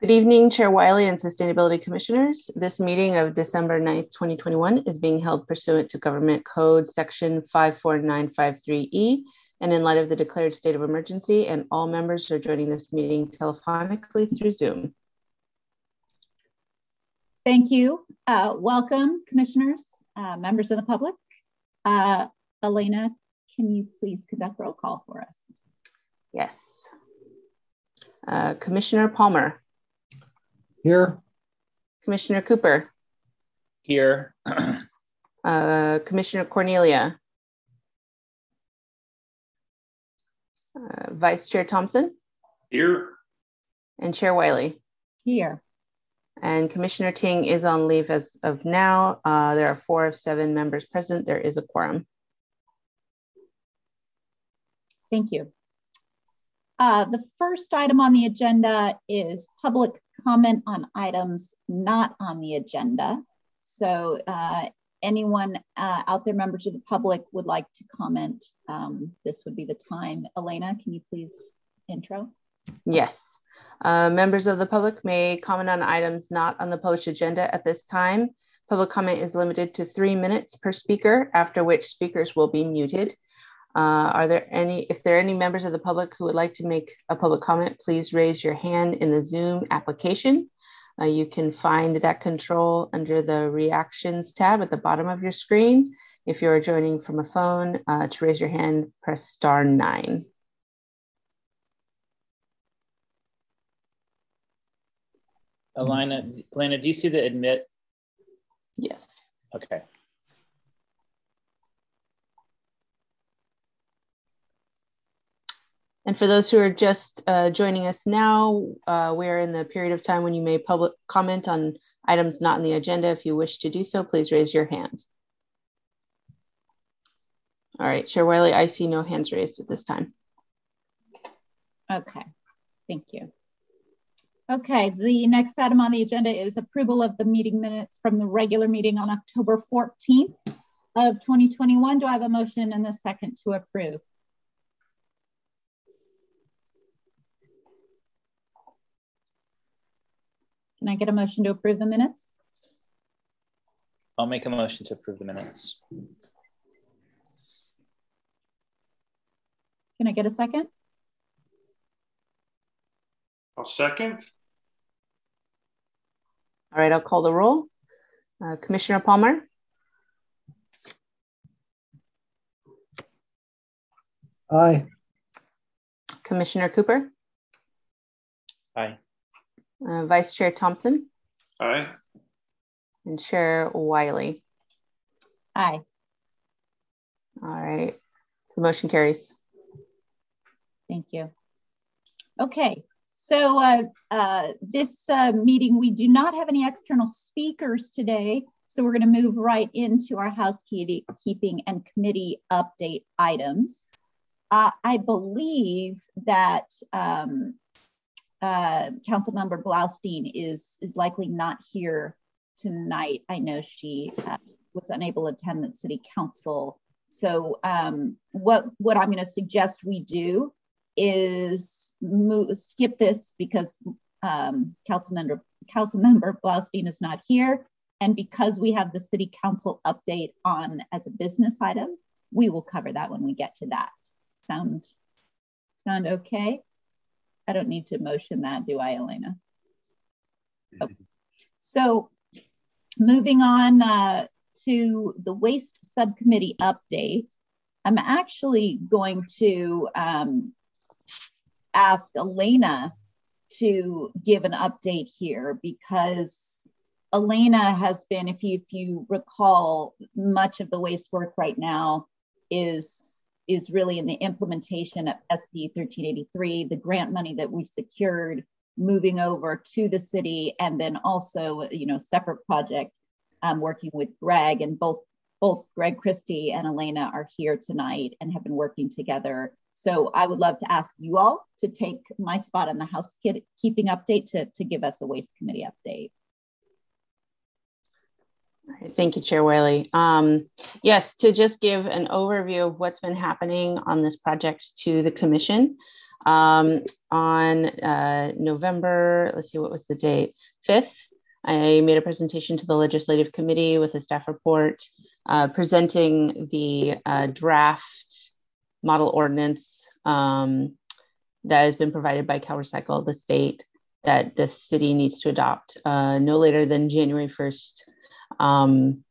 Good evening, Chair Wiley and Sustainability Commissioners. This meeting of December 9th, 2021 is being held pursuant to Government Code Section 54953E and in light of the declared state of emergency, and all members are joining this meeting telephonically through Zoom. Thank you. Uh, welcome, commissioners, uh, members of the public. Uh, Elena, can you please conduct roll call for us? Yes. Uh, Commissioner Palmer. Here. Commissioner Cooper. Here. uh, Commissioner Cornelia. Uh, Vice Chair Thompson. Here. And Chair Wiley. Here. And Commissioner Ting is on leave as of now. Uh, there are four of seven members present. There is a quorum. Thank you. Uh, the first item on the agenda is public comment on items not on the agenda. So uh, anyone uh, out there, members of the public, would like to comment, um, this would be the time. Elena, can you please intro? Yes. Uh, members of the public may comment on items not on the published agenda at this time. Public comment is limited to three minutes per speaker, after which speakers will be muted. Uh, are there any, if there are any members of the public who would like to make a public comment, please raise your hand in the Zoom application. Uh, you can find that control under the reactions tab at the bottom of your screen. If you're joining from a phone, uh, to raise your hand, press star nine. Alina, Elena, do you see the admit? Yes. Okay. And for those who are just uh, joining us now, uh, we're in the period of time when you may public comment on items not in the agenda. If you wish to do so, please raise your hand. All right, Chair Wiley, I see no hands raised at this time. Okay, thank you. Okay, the next item on the agenda is approval of the meeting minutes from the regular meeting on October 14th of 2021. Do I have a motion and a second to approve? Can I get a motion to approve the minutes? I'll make a motion to approve the minutes. Can I get a second? I'll second. All right, I'll call the roll. Uh, Commissioner Palmer? Aye. Commissioner Cooper? Aye. Uh, Vice Chair Thompson? Aye. And Chair Wiley? Aye. All right, the motion carries. Thank you. Okay, so uh, uh, this uh, meeting, we do not have any external speakers today, so we're going to move right into our housekeeping and committee update items. Uh, I believe that um, uh, Council Member Blaustein is is likely not here tonight. I know she uh, was unable to attend the City Council. So um, what what I'm going to suggest we do is move, skip this because um, Council Member Council Member Blaustein is not here, and because we have the City Council update on as a business item, we will cover that when we get to that. Sound sound okay? I don't need to motion that, do I, Elena? Okay. So moving on uh, to the waste subcommittee update, I'm actually going to um, ask Elena to give an update here because Elena has been, if you, if you recall, much of the waste work right now is is really in the implementation of SB 1383, the grant money that we secured moving over to the city, and then also, you know, separate project um, working with Greg and both both Greg Christie and Elena are here tonight and have been working together. So I would love to ask you all to take my spot on the housekeeping update to, to give us a waste committee update. Thank you, Chair Wiley. Um, yes, to just give an overview of what's been happening on this project to the Commission. Um, on uh, November, let's see, what was the date? 5th, I made a presentation to the Legislative Committee with a staff report uh, presenting the uh, draft model ordinance um, that has been provided by CalRecycle, the state, that the city needs to adopt uh, no later than January 1st. Um,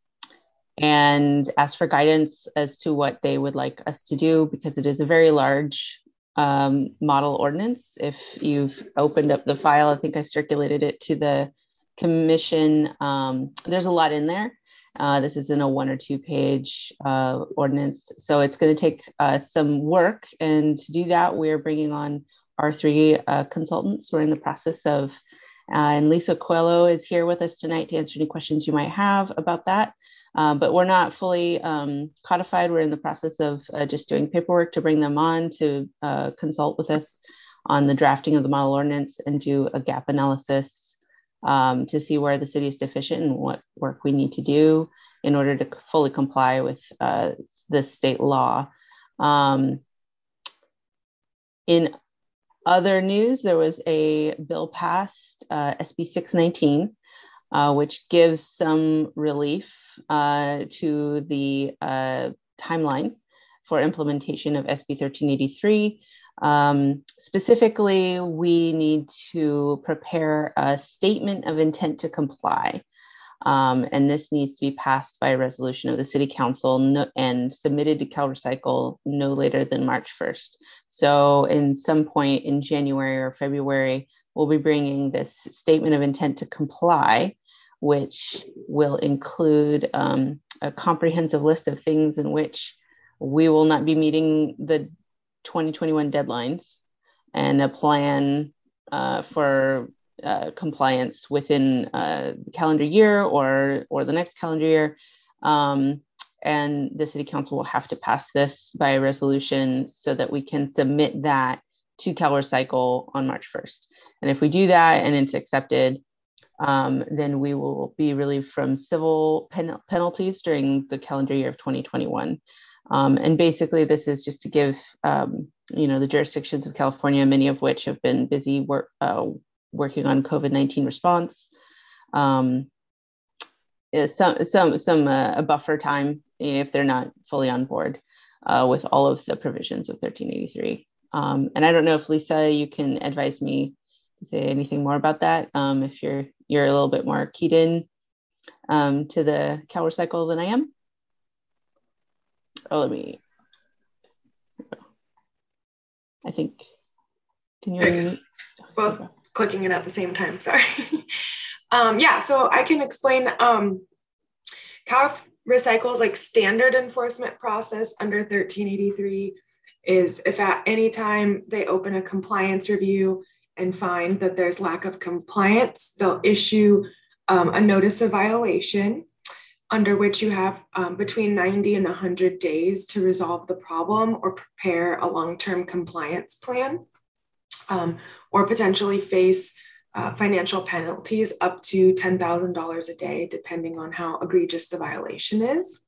and ask for guidance as to what they would like us to do because it is a very large um, model ordinance. If you've opened up the file, I think I circulated it to the commission. Um, there's a lot in there. Uh, this isn't a one or two page uh, ordinance. So it's going to take uh, some work. And to do that, we're bringing on our three uh, consultants. We're in the process of, and Lisa Coelho is here with us tonight to answer any questions you might have about that. Uh, but we're not fully um, codified. We're in the process of just doing paperwork to bring them on to consult with us on the drafting of the model ordinance and do a gap analysis um, to see where the city is deficient and what work we need to do in order to fully comply with uh, the state law. Um, in other news, there was a bill passed, uh, SB 619, uh, which gives some relief uh, to the uh, timeline for implementation of SB 1383. Um, specifically, we need to prepare a statement of intent to comply. Um, and this needs to be passed by a resolution of the City Council no, and submitted to CalRecycle no later than March 1st. So, in some point in January or February, we'll be bringing this statement of intent to comply, which will include um, a comprehensive list of things in which we will not be meeting the 2021 deadlines and a plan uh, for uh, compliance within uh, calendar year or or the next calendar year. Um, and the city council will have to pass this by a resolution so that we can submit that to CalRecycle on March 1st. And if we do that and it's accepted, um, then we will be relieved from civil pen- penalties during the calendar year of 2021. Um, and basically, this is just to give um, you know the jurisdictions of California, many of which have been busy work, uh, working on COVID nineteen response, um, some some some uh, a buffer time if they're not fully on board uh, with all of the provisions of 1383. Um, and I don't know if Lisa, you can advise me to say anything more about that. Um, if you're you're a little bit more keyed in um, to the CalRecycle than I am. Oh, let me. I think. Can you? Okay. Both clicking it at the same time. Sorry. um, yeah, so I can explain. Um, Recycle's like standard enforcement process under 1383 is if at any time they open a compliance review and find that there's lack of compliance, they'll issue um, a notice of violation under which you have um, between 90 and 100 days to resolve the problem or prepare a long term compliance plan, um, or potentially face uh, financial penalties up to $10,000 a day, depending on how egregious the violation is.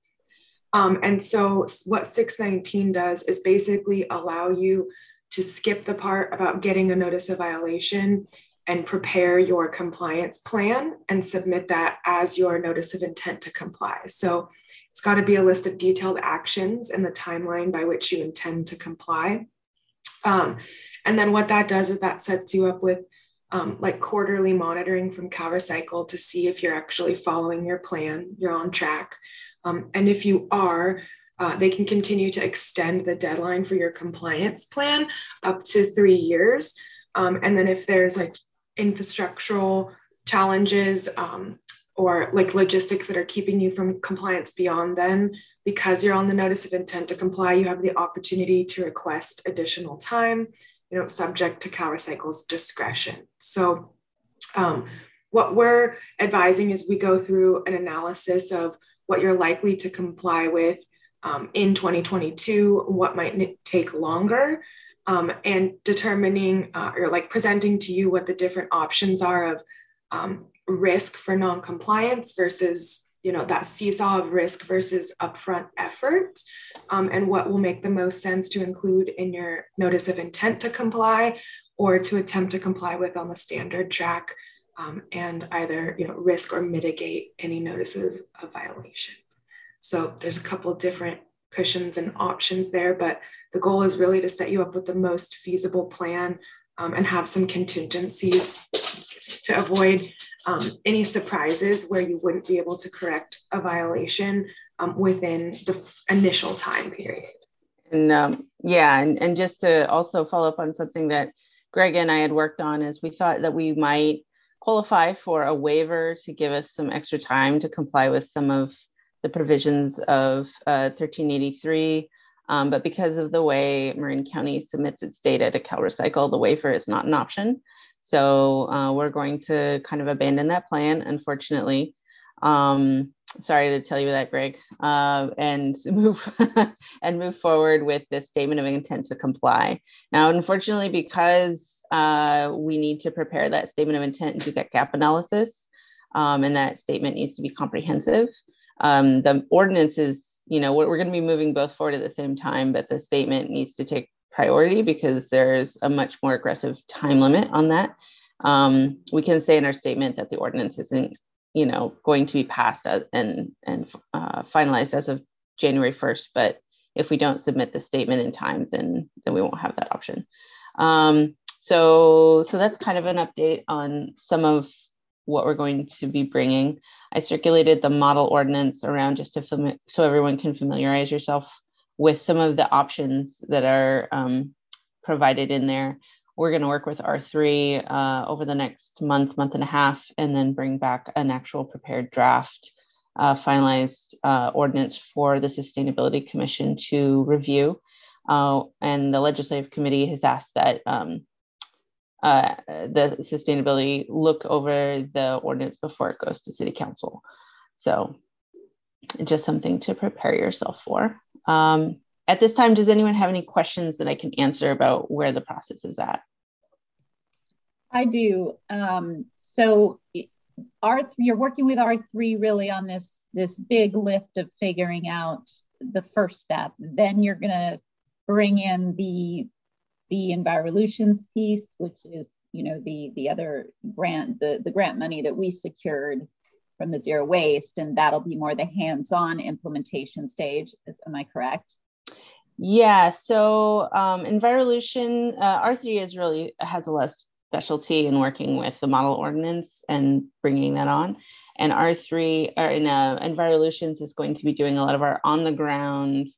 Um, and so, what 619 does is basically allow you to skip the part about getting a notice of violation and prepare your compliance plan and submit that as your notice of intent to comply. So it's got to be a list of detailed actions and the timeline by which you intend to comply. Um, and then what that does is that sets you up with um, like quarterly monitoring from CalRecycle to see if you're actually following your plan, you're on track. Um, and if you are, uh, they can continue to extend the deadline for your compliance plan up to three years. Um, and then if there's like infrastructural challenges um, or like logistics that are keeping you from compliance beyond then, because you're on the notice of intent to comply, you have the opportunity to request additional time, you know, subject to CalRecycle's discretion. So um, what we're advising is we go through an analysis of what you're likely to comply with um, in 2022, what might take longer, um, and determining uh, or like presenting to you what the different options are of um, risk for non-compliance versus you know, that seesaw of risk versus upfront effort um, and what will make the most sense to include in your notice of intent to comply or to attempt to comply with on the standard track um, and either, you know, risk or mitigate any notices of violation. So there's a couple different cushions and options there, but the goal is really to set you up with the most feasible plan um, and have some contingencies to avoid um, any surprises where you wouldn't be able to correct a violation um, within the initial time period. And um, yeah, and, and just to also follow up on something that Greg and I had worked on is we thought that we might qualify for a waiver to give us some extra time to comply with some of the provisions of uh, 1383. Um, but because of the way Marin County submits its data to CalRecycle, the waiver is not an option. So uh, we're going to kind of abandon that plan, unfortunately. Um, sorry to tell you that, Greg, uh, and move and move forward with this statement of intent to comply. Now, unfortunately, because uh, we need to prepare that statement of intent and do that gap analysis, um, and that statement needs to be comprehensive. Um, the ordinance is, you know, we're, we're going to be moving both forward at the same time, but the statement needs to take priority because there's a much more aggressive time limit on that. Um, we can say in our statement that the ordinance isn't, you know, going to be passed and and uh, finalized as of January 1st. But if we don't submit the statement in time, then then we won't have that option. Um, so so that's kind of an update on some of what we're going to be bringing. I circulated the model ordinance around just to fami- so everyone can familiarize yourself with some of the options that are um, provided in there. We're going to work with R3 uh, over the next month, month and a half, and then bring back an actual prepared draft, uh, finalized uh, ordinance for the Sustainability Commission to review. Uh, and the Legislative Committee has asked that um, uh, the sustainability look over the ordinance before it goes to City Council. So just something to prepare yourself for. Um, at this time, does anyone have any questions that I can answer about where the process is at? I do. Um, so R3, you're working with R3 really on this, this big lift of figuring out the first step. Then you're to bring in the the Envirolutions piece, which is you know the the other grant the the grant money that we secured from the zero waste, and that'll be more the hands-on implementation stage. Is, am I correct? Yeah. So um, Envirolution uh, R3 is really has a less specialty in working with the model ordinance and bringing that on. And R3 or in uh, Envirolutions is going to be doing a lot of our on the ground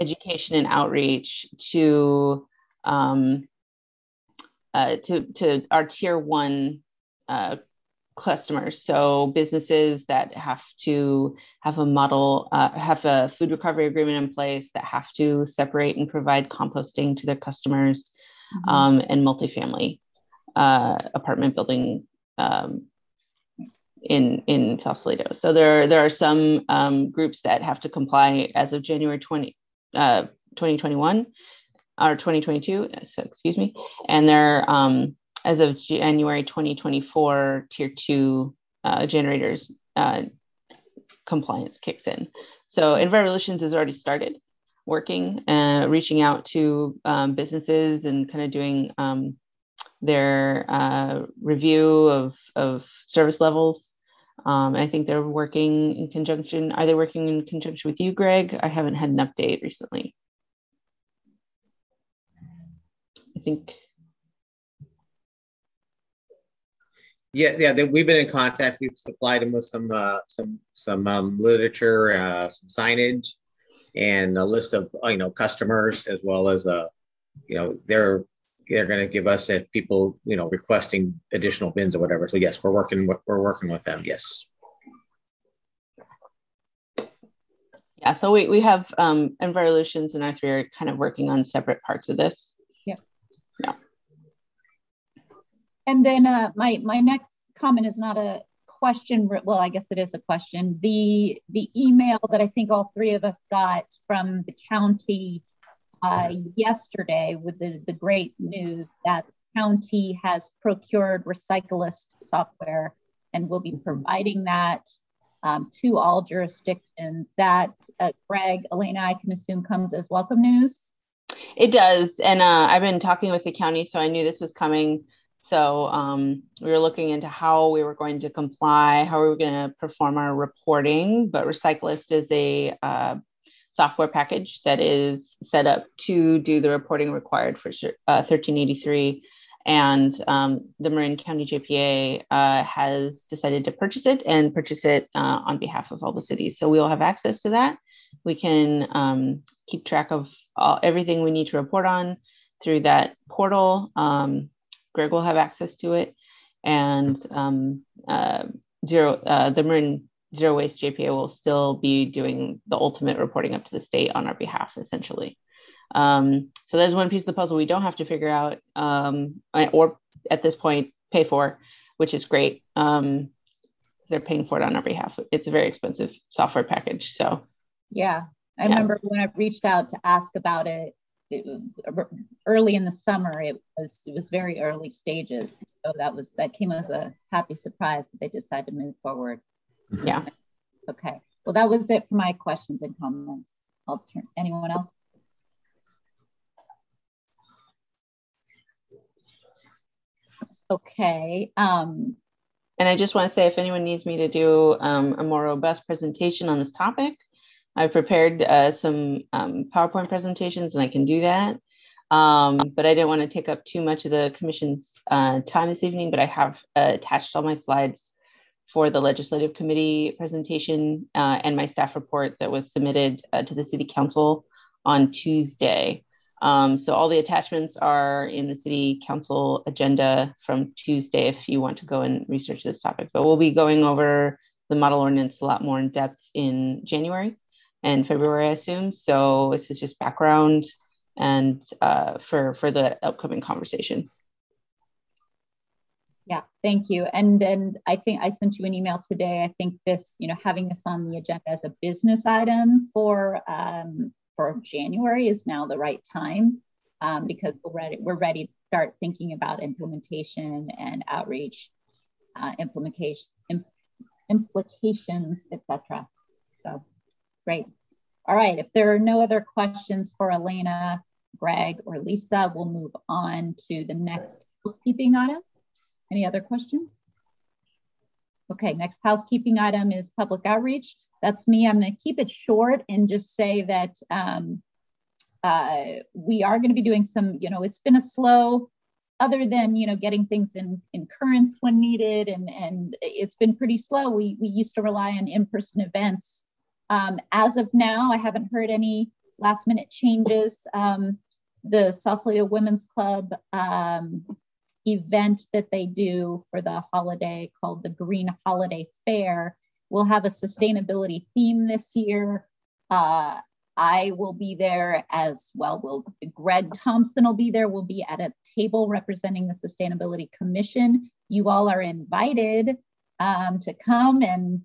education and outreach to um, uh, to to our tier one uh, customers. So businesses that have to have a model, uh, have a food recovery agreement in place that have to separate and provide composting to their customers, mm-hmm. um, and multifamily uh, apartment building um, in in Sausalito. So there there are some um, groups that have to comply as of January 20, uh, 2021 or 2022. So excuse me, and they're um, as of January 2024, tier two uh, generators uh, compliance kicks in. So Envirolutions has already started working, uh, reaching out to um, businesses and kind of doing um, their uh, review of, of service levels. Um, I think they're working in conjunction. Are they working in conjunction with you, Greg? I haven't had an update recently. I think Yeah, yeah. We've been in contact. We've supplied them with some uh, some some um, literature, uh, some signage, and a list of you know customers as well as uh, you know they're they're going to give us if people you know requesting additional bins or whatever. So yes, we're working with, we're working with them. Yes. Yeah, so we, we have um, Envirolutions and R3 are kind of working on separate parts of this. Yeah. Yeah. And then uh, my my next comment is not a question. Well, I guess it is a question. The the email that I think all three of us got from the county uh, yesterday with the the great news that the county has procured Recyclist software and will be providing that um, to all jurisdictions. That, uh, Greg, Elena, I can assume comes as welcome news. It does. And uh, I've been talking with the county, so I knew this was coming. So um, we were looking into how we were going to comply, how we were going to perform our reporting. But Recyclist is a uh, software package that is set up to do the reporting required for uh, 1383. And um, the Marin County JPA uh, has decided to purchase it and purchase it uh, on behalf of all the cities. So we will have access to that. We can um, keep track of all, everything we need to report on through that portal. Um, Greg will have access to it, and um, uh, zero uh, the Marin Zero Waste JPA will still be doing the ultimate reporting up to the state on our behalf, essentially. Um, so there's one piece of the puzzle we don't have to figure out, um, or at this point pay for, which is great. Um, they're paying for it on our behalf. It's a very expensive software package, so yeah. I yeah. remember when I reached out to ask about it, it early in the summer. It was it was very early stages, so that was that came as a happy surprise that they decided to move forward. Yeah. Okay. Well, that was it for my questions and comments. I'll turn. Anyone else? Okay. Um, and I just want to say if anyone needs me to do um, a more robust presentation on this topic, I've prepared uh, some um, PowerPoint presentations and I can do that. Um, but I didn't want to take up too much of the commission's uh, time this evening, but I have uh, attached all my slides for the legislative committee presentation uh, and my staff report that was submitted uh, to the city council on Tuesday. Um, so all the attachments are in the city council agenda from Tuesday if you want to go and research this topic. But we'll be going over the model ordinance a lot more in depth in January and February, I assume. So this is just background and uh, for for the upcoming conversation. Yeah, thank you. And then I think I sent you an email today. I think this, you know, having this on the agenda as a business item for um, for January is now the right time um, because we're ready. We're ready to start thinking about implementation and outreach, uh, implementation, imp- implications, etc. So Great. All right, if there are no other questions for Elena, Greg, or Lisa, we'll move on to the next housekeeping item. Any other questions? Okay, next housekeeping item is public outreach. That's me. I'm going to keep it short and just say that um, uh, we are going to be doing some, you know, it's been a slow, other than, you know, getting things in, in currents when needed, and, and it's been pretty slow. We, we used to rely on in-person events um, as of now, I haven't heard any last minute changes. Um, the Sausalito Women's Club um, event that they do for the holiday called the Green Holiday Fair will have a sustainability theme this year. Uh, I will be there as well. Will Greg Thompson will be there. We'll be at a table representing the Sustainability Commission. You all are invited um, to come and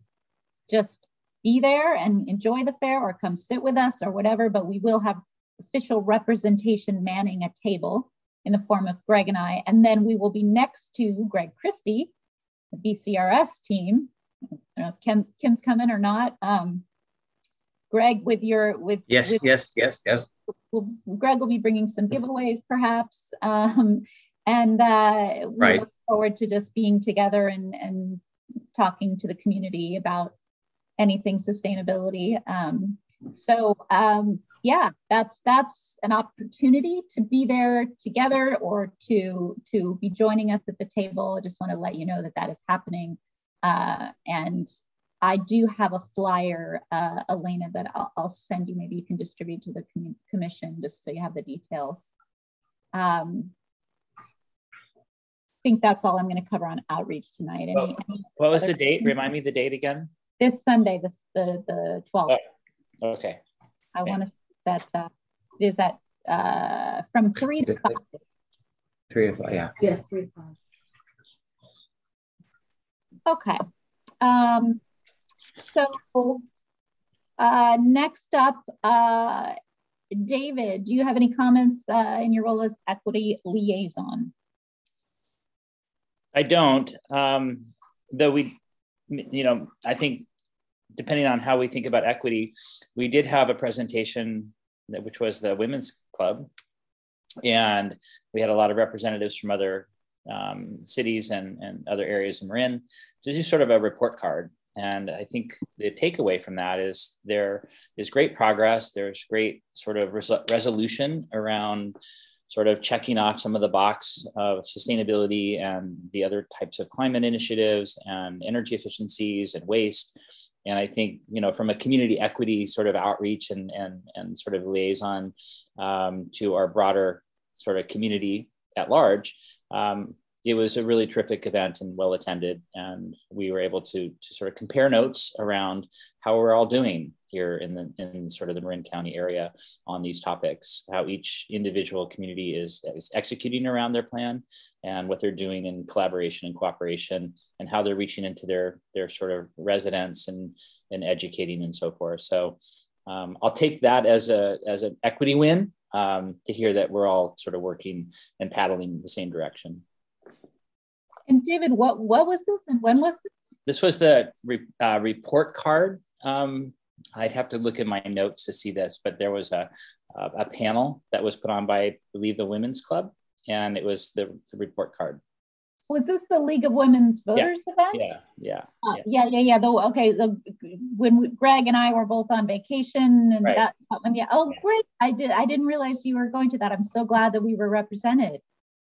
just be there and enjoy the fair or come sit with us or whatever, but we will have official representation manning a table in the form of Greg and I. And then we will be next to Greg Christie, the BCRS team. I don't know if Kim's, Kim's coming or not. Um, Greg, with your with yes, with, yes, yes, yes. We'll, Greg will be bringing some giveaways, perhaps, um, and uh, we right. look forward to just being together and and talking to the community about anything sustainability. Um, so um, yeah, that's that's an opportunity to be there together or to to be joining us at the table. I just want to let you know that that is happening, uh, and I do have a flyer, uh, Elena, that I'll, I'll, send you. Maybe you can distribute to the com commission just so you have the details. Um, I think that's all I'm going to cover on outreach tonight. Any, well, any what was the date? Remind me the date again this Sunday, the the, the 12th. Oh, okay. I want to that uh, is that uh, from three to five. Three to five, yeah. Yeah, three to five. Okay. Um, so uh, next up, uh, David, do you have any comments uh, in your role as equity liaison? I don't. Um, though we you know, I think depending on how we think about equity, we did have a presentation that, which was the women's club, and we had a lot of representatives from other um, cities and, and other areas in Marin to do sort of a report card. And I think the takeaway from that is there is great progress. There's great sort of res- resolution around sort of checking off some of the box of sustainability and the other types of climate initiatives and energy efficiencies and waste. And I think, you know, from a community equity sort of outreach and, and, and sort of liaison um, to our broader sort of community at large, um, it was a really terrific event and well attended. And we were able to, to sort of compare notes around how we're all doing here in the in sort of the Marin County area on these topics, how each individual community is, is executing around their plan and what they're doing in collaboration and cooperation and how they're reaching into their their sort of residents and and educating and so forth. So um, I'll take that as a as an equity win um, to hear that we're all sort of working and paddling the same direction. And David, what what was this and when was this? This was the re, uh, report card um, I'd have to look at my notes to see this, but there was a, a, a panel that was put on by, I believe, the Women's Club, and it was the, the report card. Was this the League of Women's Voters yeah. event? Yeah, yeah, uh, yeah, yeah, yeah. Though, okay, so when we, Greg and I were both on vacation, and right. that, um, yeah. Oh, yeah. great! I did. I didn't realize you were going to that. I'm so glad that we were represented.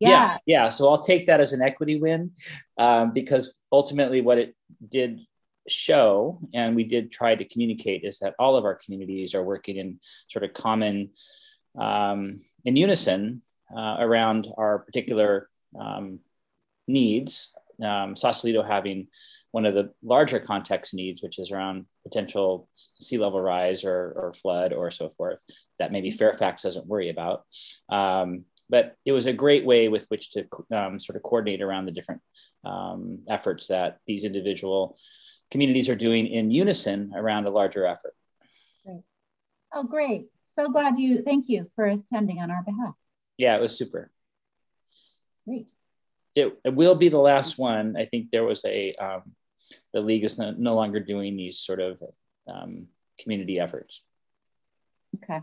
Yeah, yeah. yeah. So I'll take that as an equity win, um, because ultimately, what it did show, and we did try to communicate, is that all of our communities are working in sort of common, um, in unison uh, around our particular um, needs. Um, Sausalito having one of the larger context needs, which is around potential sea level rise or, or flood or so forth, that maybe Fairfax doesn't worry about. Um, but it was a great way with which to um, sort of coordinate around the different um, efforts that these individual communities are doing in unison around a larger effort. Great. Oh, great. So glad you, thank you for attending on our behalf. Yeah, it was super. Great. It, it will be the last one. I think there was a, um, the league is no, no, longer doing these sort of um, community efforts. Okay.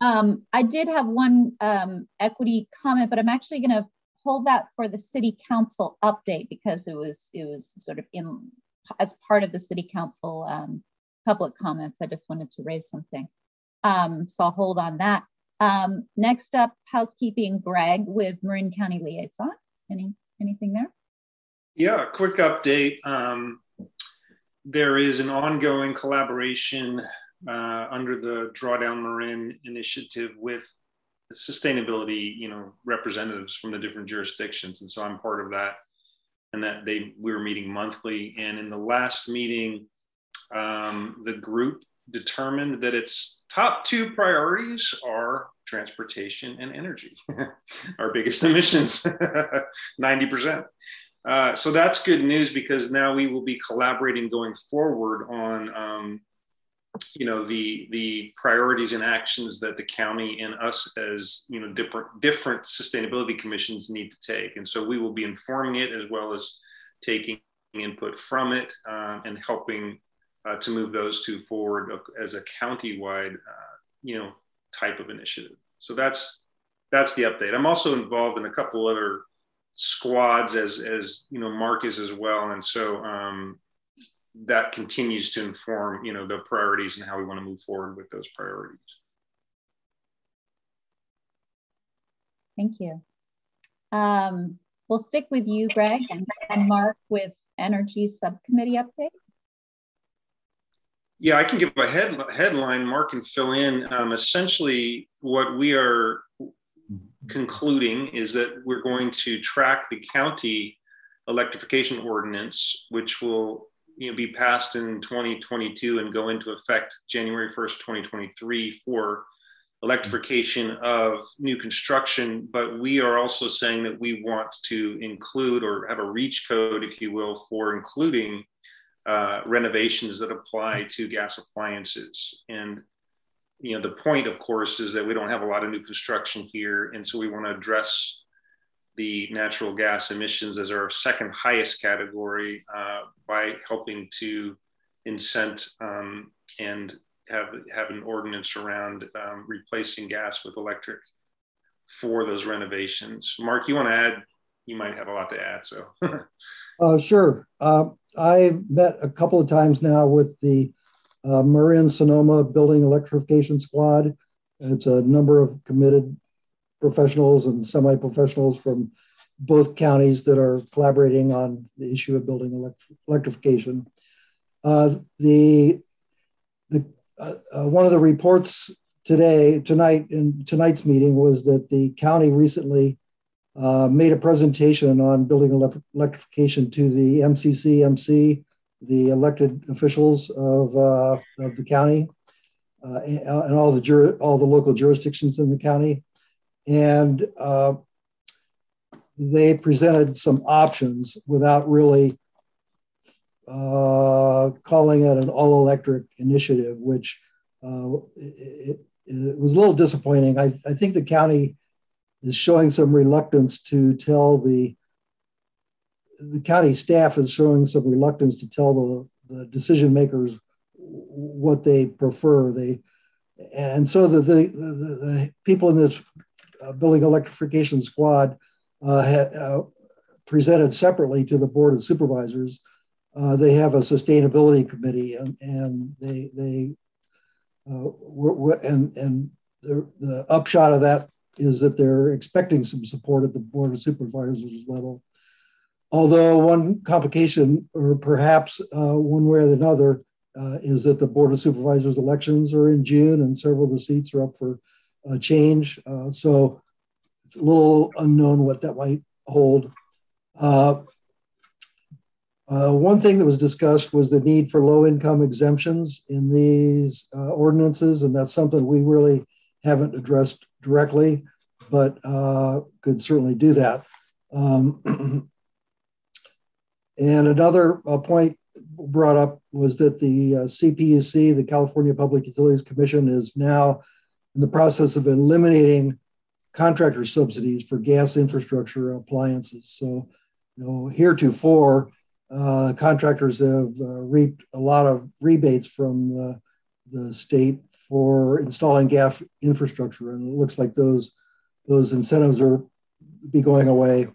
Um, I did have one um, equity comment, but I'm actually going to hold that for the city council update because it was it was sort of in as part of the city council um, public comments, I just wanted to raise something. Um, so I'll hold on that. Um, next up, housekeeping, Greg with Marin County Liaison. Any anything there? Yeah, quick update. Um, there is an ongoing collaboration uh, under the Drawdown Marin initiative with sustainability, you know, representatives from the different jurisdictions, and so I'm part of that and that they we were meeting monthly. And in the last meeting, um, the group determined that its top two priorities are transportation and energy, our biggest emissions, 90%. Uh, so that's good news because now we will be collaborating going forward on um, you know the the priorities and actions that the county and us as you know different different sustainability commissions need to take. And so we will be informing it as well as taking input from it um, and helping uh, to move those two forward as a county-wide uh, you know type of initiative. So that's that's the update. I'm also involved in a couple other squads as as you know mark is as well. And so um, that continues to inform you know the priorities and how we want to move forward with those priorities. Thank you. Um, we'll stick with you greg and, and mark with energy subcommittee update. Yeah i can give a head, headline. Mark can fill in. Um, essentially what we are concluding is that we're going to track the county electrification ordinance which will you know, be passed in 2022 and go into effect January 1st, 2023 for electrification of new construction. But we are also saying that we want to include or have a reach code, if you will, for including uh, renovations that apply to gas appliances. And you know, the point, of course, is that we don't have a lot of new construction here, and so we want to address the natural gas emissions as our second highest category uh, by helping to incent um, and have have an ordinance around um, replacing gas with electric for those renovations. Mark, you want to add? You might have a lot to add. So, uh, sure. Uh, I met a couple of times now with the uh, Marin Sonoma Building Electrification Squad. It's a number of committed professionals and semi-professionals from both counties that are collaborating on the issue of building elect- electrification. Uh, the the uh, uh, one of the reports today tonight in tonight's meeting was that the county recently uh, made a presentation on building electrification to the MCCMC, the elected officials of, uh, of the county, uh, and, and, all the jur- all the local jurisdictions in the county, and uh, they presented some options without really uh, calling it an all electric initiative, which uh, it, it, was a little disappointing. I, I think the county is showing some reluctance to tell the the county staff is showing some reluctance to tell the, the decision makers what they prefer. They and so the the, the, the people in this building electrification squad uh, uh, presented separately to the board of supervisors. Uh, they have a sustainability committee, and, and they they uh, and and the, the upshot of that is that they're expecting some support at the board of supervisors level. Although one complication, or perhaps uh, one way or another, uh, is that the board of supervisors elections are in June, and several of the seats are up for uh, change. Uh, so it's a little unknown what that might hold. Uh, uh, one thing that was discussed was the need for low income exemptions in these uh, ordinances, and that's something we really haven't addressed directly, but uh, could certainly do that. Um, and another point brought up was that the CPUC, the California Public Utilities Commission, is now in the process of eliminating contractor subsidies for gas infrastructure appliances. So, you know, heretofore, uh, contractors have uh, reaped a lot of rebates from the, the state for installing gas infrastructure, and it looks like those those incentives are be going away.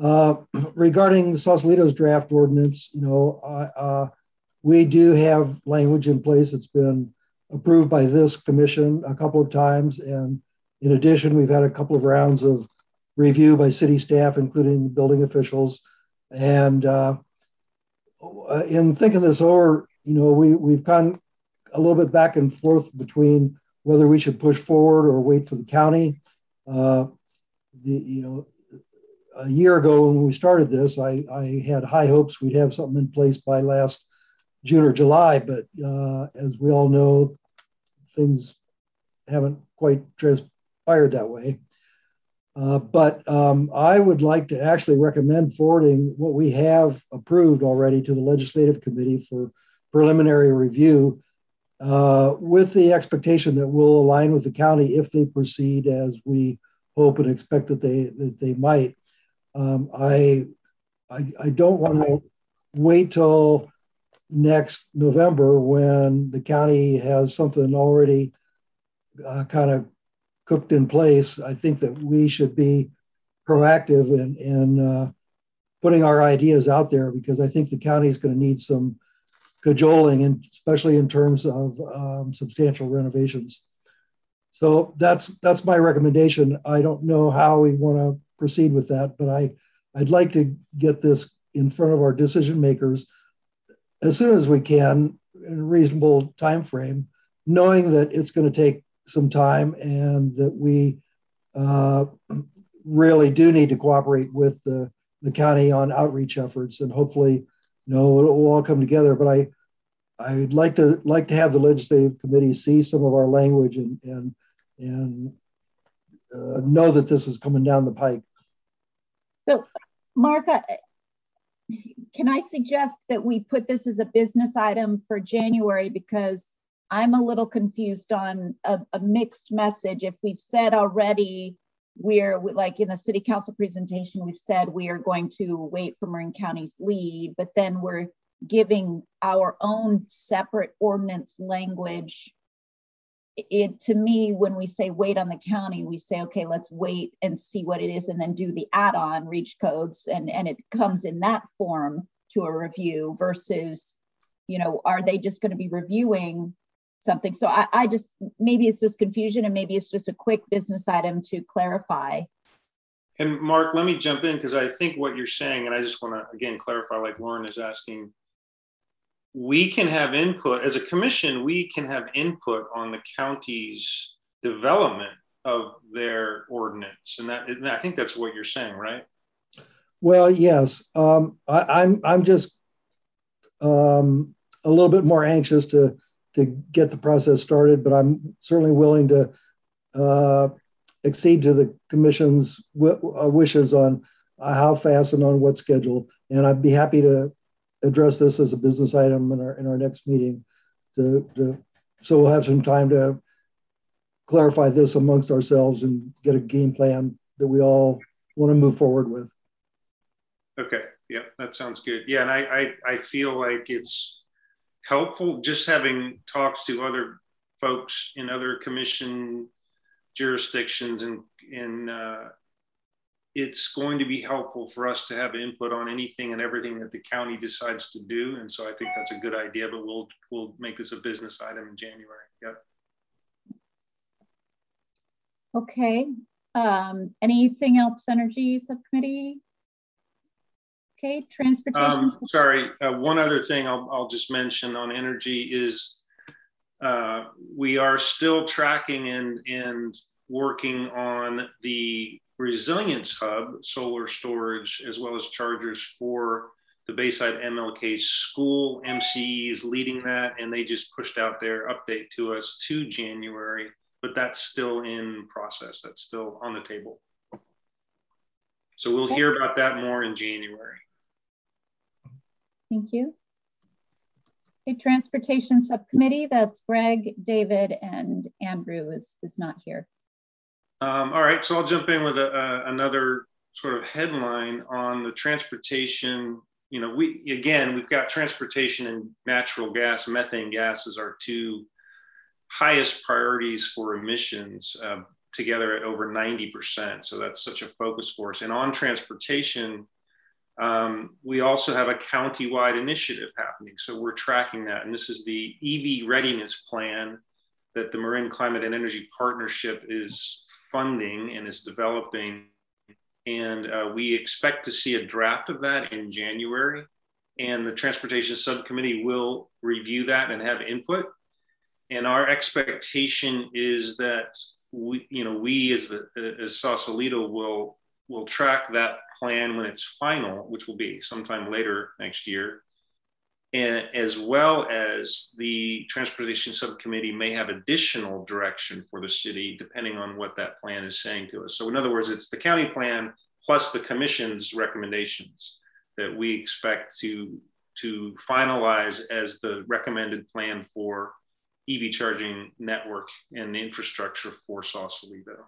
Uh, regarding the Sausalito's draft ordinance, you know, uh, we do have language in place that's been approved by this commission a couple of times, and in addition, we've had a couple of rounds of review by city staff, including building officials. And uh, in thinking this over, you know, we, we've gone a little bit back and forth between whether we should push forward or wait for the county. Uh, the, you know, a year ago when we started this, I, I had high hopes we'd have something in place by last June or July, but uh, as we all know, things haven't quite transpired that way. Uh, but um, I would like to actually recommend forwarding what we have approved already to the legislative committee for preliminary review uh, with the expectation that we'll align with the county if they proceed as we hope and expect that they that they might. Um, I, I I don't want to wait till next November when the county has something already uh, kind of cooked in place, I think that we should be proactive in, in uh, putting our ideas out there because I think the county is going to need some cajoling, and especially in terms of um, substantial renovations. So that's that's my recommendation. I don't know how we want to proceed with that, but I I'd like to get this in front of our decision makers as soon as we can in a reasonable time frame, knowing that it's going to take some time and that we uh, really do need to cooperate with the, the county on outreach efforts and hopefully you know it will all come together. But i i'd like to like to have the legislative committee see some of our language and and and uh, know that this is coming down the pike. So mark can i suggest that we put this as a business item for january because I'm a little confused on a, a mixed message. If we've said already, we're like in the city council presentation, we've said we are going to wait for Marin County's lead, but then we're giving our own separate ordinance language it to me when we say wait on the county we say okay let's wait and see what it is and then do the add-on reach codes and and it comes in that form to a review versus you know are they just going to be reviewing something? So I, I just maybe it's just confusion and maybe it's just a quick business item to clarify. And mark let me jump in because i think what you're saying and i just want to again clarify like lauren is asking we can have input as a commission we can have input on the county's development of their ordinance. And that and i think that's what you're saying right? Well yes. Um, I, am I'm, I'm just um, a little bit more anxious to to get the process started but i'm certainly willing to uh, accede to the commission's w- uh, wishes on uh, how fast and on what schedule. And i'd be happy to address this as a business item in our in our next meeting. To, to, so we'll have some time to clarify this amongst ourselves and get a game plan that we all want to move forward with. Okay. Yeah, that sounds good. Yeah, and I I, I feel like it's helpful just having talked to other folks in other commission jurisdictions and in uh, it's going to be helpful for us to have input on anything and everything that the county decides to do. And so I think that's a good idea, but we'll, we'll make this a business item in January. Yep. Okay. Um, anything else, Energy Subcommittee? Okay, transportation. Um, sorry, uh, one other thing I'll, I'll just mention on energy is uh, we are still tracking and, and working on the resilience hub, solar storage, as well as chargers for the Bayside MLK school. MCE is leading that, and they just pushed out their update to us to January, but that's still in process. That's still on the table. So we'll hear about that more in January. Thank you. Okay, Transportation Subcommittee, that's Greg, David, and Andrew is, is not here. Um, all right, so I'll jump in with a, a, another sort of headline on the transportation. You know, we again we've got transportation and natural gas, methane gas is our two highest priorities for emissions uh, together at over 90%. So that's such a focus for us. And on transportation, um, we also have a county-wide initiative happening. So we're tracking that. And this is the EV readiness plan that the Marin Climate and Energy Partnership is funding and is developing. And uh, we expect to see a draft of that in January. And the Transportation Subcommittee will review that and have input. And our expectation is that we, you know, we as the as Sausalito will will track that plan when it's final, which will be sometime later next year and as well as the transportation subcommittee may have additional direction for the city depending on what that plan is saying to us. So in other words it's the county plan plus the commission's recommendations that we expect to to finalize as the recommended plan for ev charging network and infrastructure for sausalito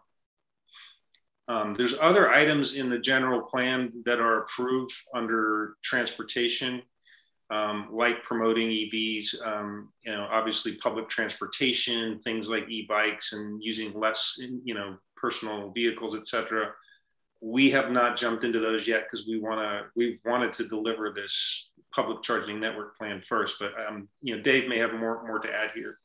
um, there's other items in the general plan that are approved under transportation um, like promoting EVs, um, you know, obviously public transportation, things like e-bikes and using less, you know, personal vehicles, et cetera. We have not jumped into those yet because we want to, we've wanted to deliver this public charging network plan first, but, um, you know, Dave may have more, more to add here.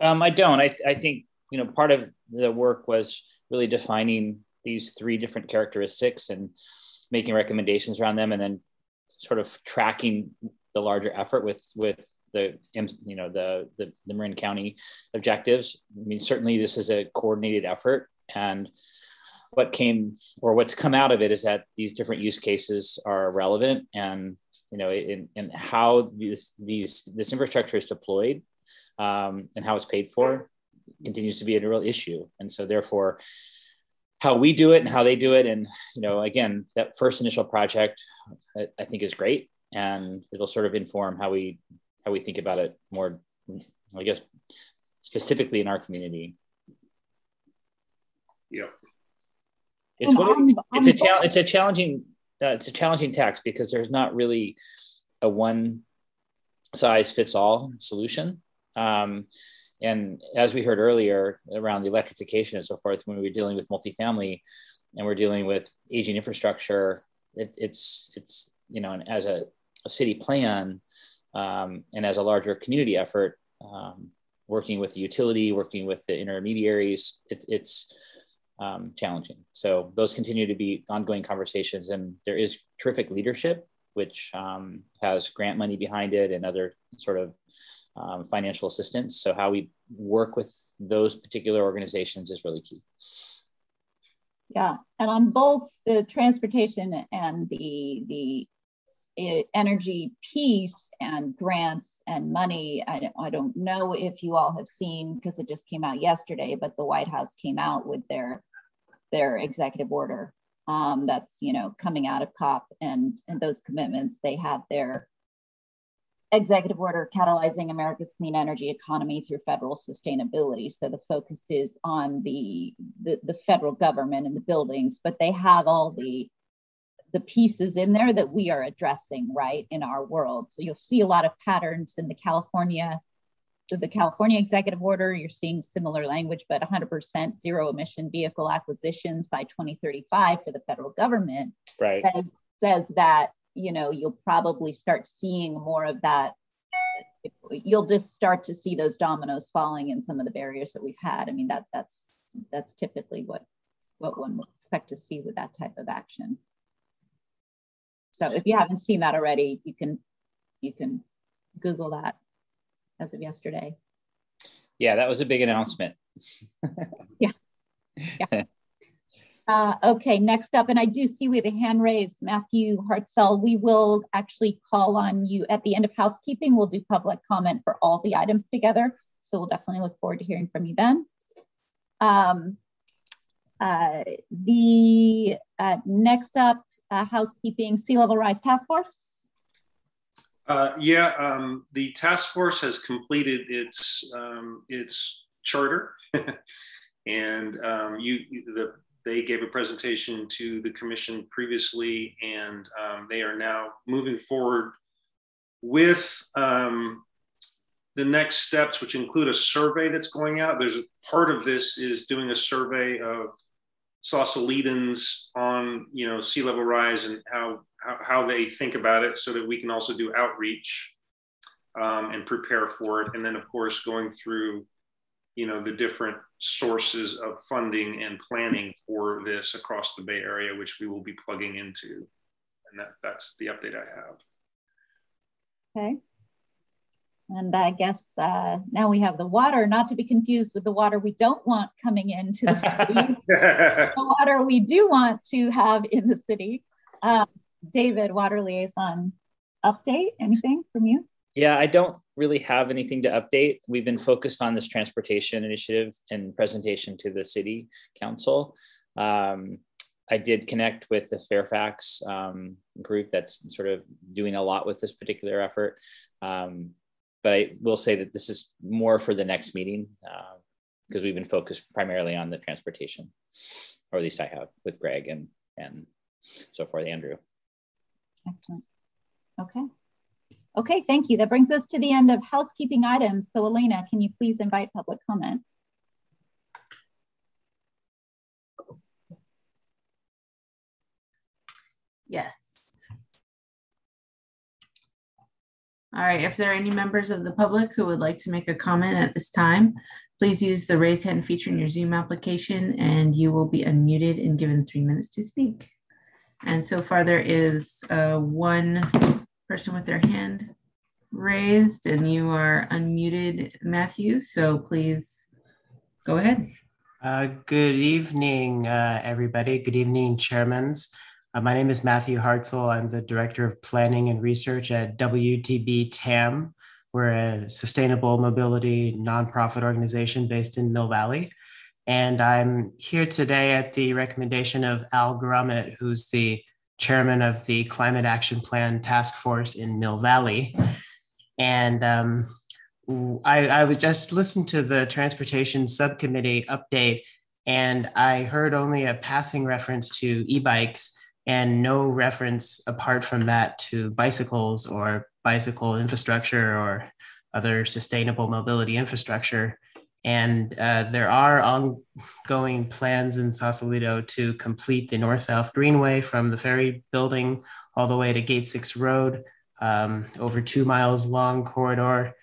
Um, I don't, I, I think, you know, part of the work was really defining these three different characteristics and making recommendations around them and then sort of tracking the larger effort with with the you know the, the the, Marin County objectives. I mean, certainly this is a coordinated effort, and what came or what's come out of it is that these different use cases are relevant, and you know, in, in how these these this infrastructure is deployed um, and how it's paid for continues to be a real issue, and so therefore, how we do it and how they do it. And, you know, again, that first initial project, I, I think is great. And it'll sort of inform how we, how we think about it more, I guess, specifically in our community. Yeah. It's, what, it's, a, it's a challenging uh, it's a challenging tax because there's not really a one size fits all solution. Um, and as we heard earlier around the electrification and so forth, when we're dealing with multifamily and we're dealing with aging infrastructure, it, it's it's you know, and as a, a city plan um, and as a larger community effort, um, working with the utility, working with the intermediaries, it's it's um, challenging. So those continue to be ongoing conversations, and there is terrific leadership, which um, has grant money behind it and other sort of um, financial assistance. So how we work with those particular organizations is really key. Yeah, and on both the transportation and the the energy piece and grants and money. I, I don't know if you all have seen because it just came out yesterday, but the White House came out with their their executive order um, that's you know coming out of COP and and those commitments. They have their executive order catalyzing America's clean energy economy through federal sustainability. So the focus is on the, the, the federal government and the buildings, but they have all the the pieces in there that we are addressing right in our world. So you'll see a lot of patterns in the California, the California executive order. You're seeing similar language, but 100% zero emission vehicle acquisitions by 2035 for the federal government right. says, says that you know you'll probably start seeing more of that. You'll just start to see those dominoes falling in some of the barriers that we've had. I mean that that's that's typically what what one would expect to see with that type of action. So if you haven't seen that already, you can you can Google that as of yesterday. Yeah, that was a big announcement. yeah. Yeah. Uh, okay, next up, and I do see we have a hand raised, Matthew Hartzell. We will actually call on you at the end of housekeeping. We'll do public comment for all the items together. So we'll definitely look forward to hearing from you then. Um, uh, the uh, next up uh, housekeeping sea level rise task force? Uh, yeah, um, the task force has completed its um, its charter, and um, you the they gave a presentation to the commission previously, and um, they are now moving forward with um, the next steps, which include a survey that's going out. There's a part of this is doing a survey of Sausalitans on you know sea level rise and how, how, how they think about it, so that we can also do outreach um, and prepare for it. And then of course going through you know the different sources of funding and planning for this across the Bay Area, which we will be plugging into. And that, that's the update I have. Okay. And I guess uh, now we have the water, not to be confused with the water we don't want coming into the city, the water we do want to have in the city. Uh, David, water liaison update, anything from you? Yeah, I don't really have anything to update. We've been focused on this transportation initiative and presentation to the city council. Um, I did connect with the Fairfax um, group that's sort of doing a lot with this particular effort. Um, but I will say that this is more for the next meeting because uh, we've been focused primarily on the transportation, or at least I have with Greg and and so forth, Andrew. Excellent. Okay. Okay, thank you. That brings us to the end of housekeeping items. So Elena, can you please invite public comment? Yes. All right, if there are any members of the public who would like to make a comment at this time, please use the raise hand feature in your Zoom application and you will be unmuted and given three minutes to speak. And so far there is uh, one person with their hand raised and you are unmuted, Matthew. So please go ahead. Uh, good evening, uh, everybody. Good evening, chairmans. Uh, my name is Matthew Hartzell. I'm the Director of Planning and Research at WTB TAM. We're a sustainable mobility nonprofit organization based in Mill Valley. And I'm here today at the recommendation of Al Grummet, who's the chairman of the Climate Action Plan Task Force in Mill Valley. And um, I, I was just listening to the Transportation Subcommittee update, and I heard only a passing reference to e bikes and no reference apart from that to bicycles or bicycle infrastructure or other sustainable mobility infrastructure. And uh, there are ongoing plans in Sausalito to complete the north south greenway from the ferry building all the way to Gate 6 Road, um, over two miles long corridor.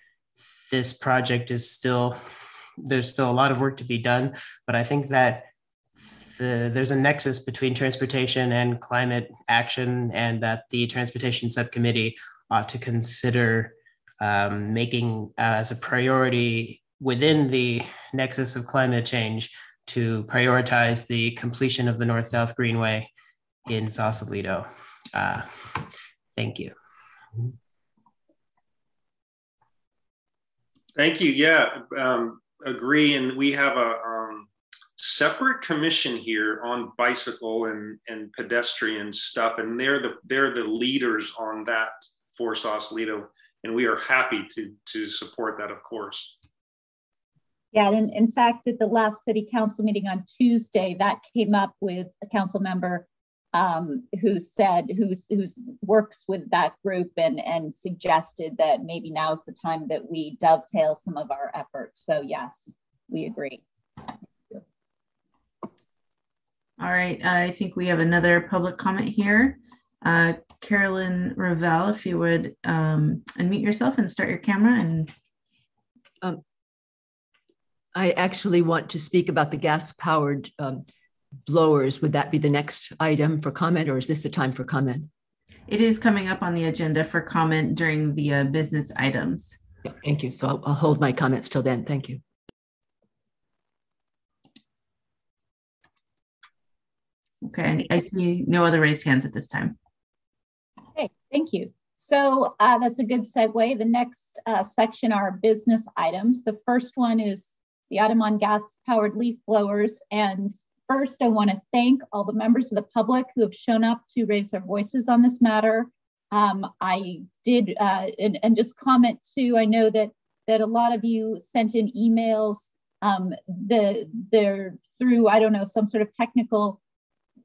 This project is still, there's still a lot of work to be done, but I think that the, there's a nexus between transportation and climate action, and that the transportation subcommittee ought to consider um, making uh, as a priority within the nexus of climate change to prioritize the completion of the North South Greenway in Sausalito. Uh, thank you. Thank you. Yeah, um, agree. And we have a um, separate commission here on bicycle and, and pedestrian stuff, and they're the they're the leaders on that for Sausalito, and we are happy to to support that, of course. Yeah, and in fact, at the last city council meeting on Tuesday, that came up with a council member um, who said who's who's works with that group and and suggested that maybe now's the time that we dovetail some of our efforts. So yes, we agree. All right, I think we have another public comment here. Uh, Carolyn Ravel, if you would um, unmute yourself and start your camera and. Um, I actually want to speak about the gas powered um, blowers. Would that be the next item for comment or is this the time for comment? It is coming up on the agenda for comment during the uh, business items. Thank you. So I'll, I'll hold my comments till then. Thank you. Okay, I see no other raised hands at this time. Okay, thank you. So uh, that's a good segue. The next uh, section are business items. The first one is the item gas powered leaf blowers. And first, I want to thank all the members of the public who have shown up to raise their voices on this matter. Um, I did, uh, and, and, just comment too, I know that, that a lot of you sent in emails um, the, they're through, I don't know, some sort of technical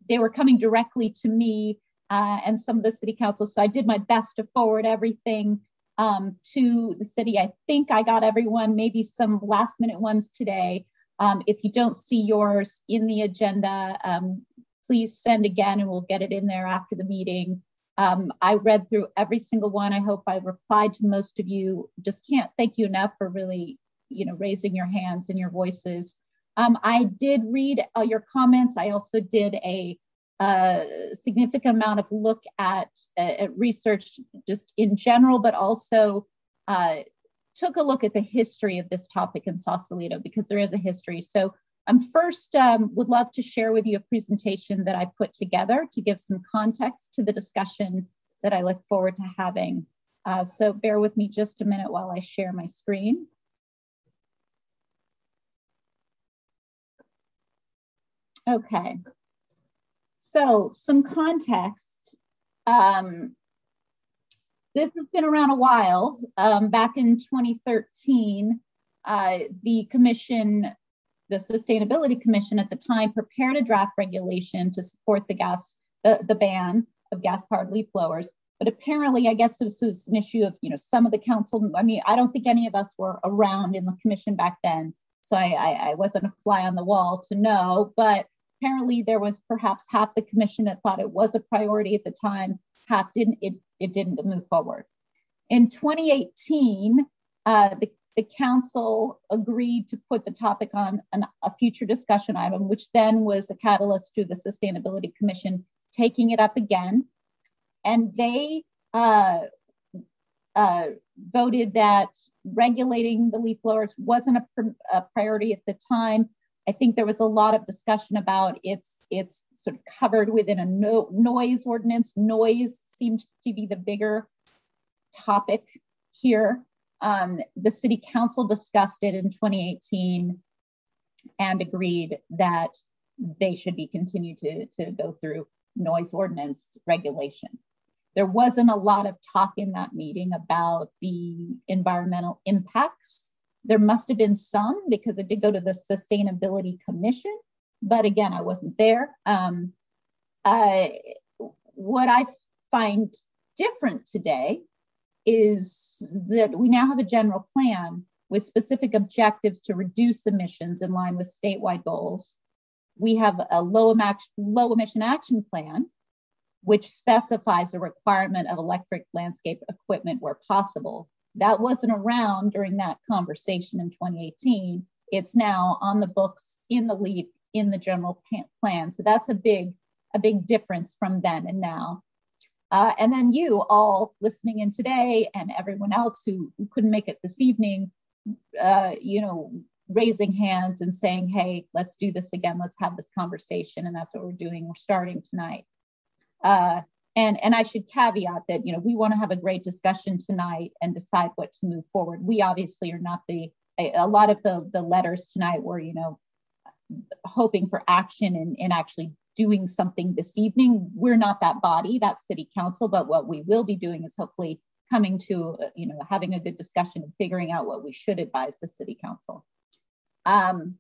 they were coming directly to me uh, and some of the city council. So I did my best to forward everything um, to the city. I think I got everyone, maybe some last minute ones today. Um, if you don't see yours in the agenda, um, please send again and we'll get it in there after the meeting. Um, I read through every single one. I hope I replied to most of you. Just can't thank you enough for really, you know, raising your hands and your voices. Um, I did read uh, your comments. I also did a, a significant amount of look at, at, research just in general, but also uh, took a look at the history of this topic in Sausalito because there is a history. So I'm first um, would love to share with you a presentation that I put together to give some context to the discussion that I look forward to having. Uh, so bear with me just a minute while I share my screen. Okay. So some context. Um, this has been around a while. Um, back in 2013, uh, the commission, the Sustainability Commission at the time, prepared a draft regulation to support the gas, the, the ban of gas-powered leaf blowers. But apparently, I guess this was an issue of, you know, some of the council. I mean, I don't think any of us were around in the commission back then, so I, I, I wasn't a fly on the wall to know. But apparently there was perhaps half the commission that thought it was a priority at the time, half didn't, it, it didn't move forward. In 2018, uh, the, the council agreed to put the topic on an, a future discussion item, which then was a catalyst to the Sustainability Commission taking it up again. And they uh, uh, voted that regulating the leaf blowers wasn't a, a priority at the time I think there was a lot of discussion about it's it's sort of covered within a no, noise ordinance. Noise seemed to be the bigger topic here. Um, the city council discussed it in 2018 and agreed that they should be continued to, to go through noise ordinance regulation. There wasn't a lot of talk in that meeting about the environmental impacts there must have been some because it did go to the Sustainability Commission, but again, I wasn't there. Um, I, what I find different today is that we now have a general plan with specific objectives to reduce emissions in line with statewide goals. We have a low, low emission action plan, which specifies a requirement of electric landscape equipment where possible. That wasn't around during that conversation in 2018. It's now on the books in the LEAP in the general plan. So that's a big, a big difference from then and now. Uh, and then you all listening in today and everyone else who, who couldn't make it this evening, uh, you know, raising hands and saying, hey, let's do this again. Let's have this conversation. And that's what we're doing. We're starting tonight. Uh, and, and I should caveat that, you know, we want to have a great discussion tonight and decide what to move forward. We obviously are not the, a, lot of the, the letters tonight were, you know, hoping for action and, and actually doing something this evening. We're not that body, that city council, but what we will be doing is hopefully coming to, you know, having a good discussion and figuring out what we should advise the city council. Um,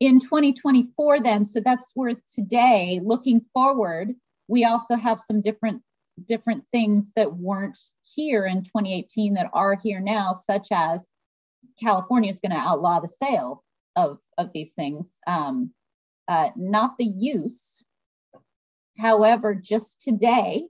in 2024 then, so that's where today, looking forward, we also have some different different things that weren't here in 2018 that are here now, such as California is going to outlaw the sale of, of these things, um, uh, not the use. However, just today,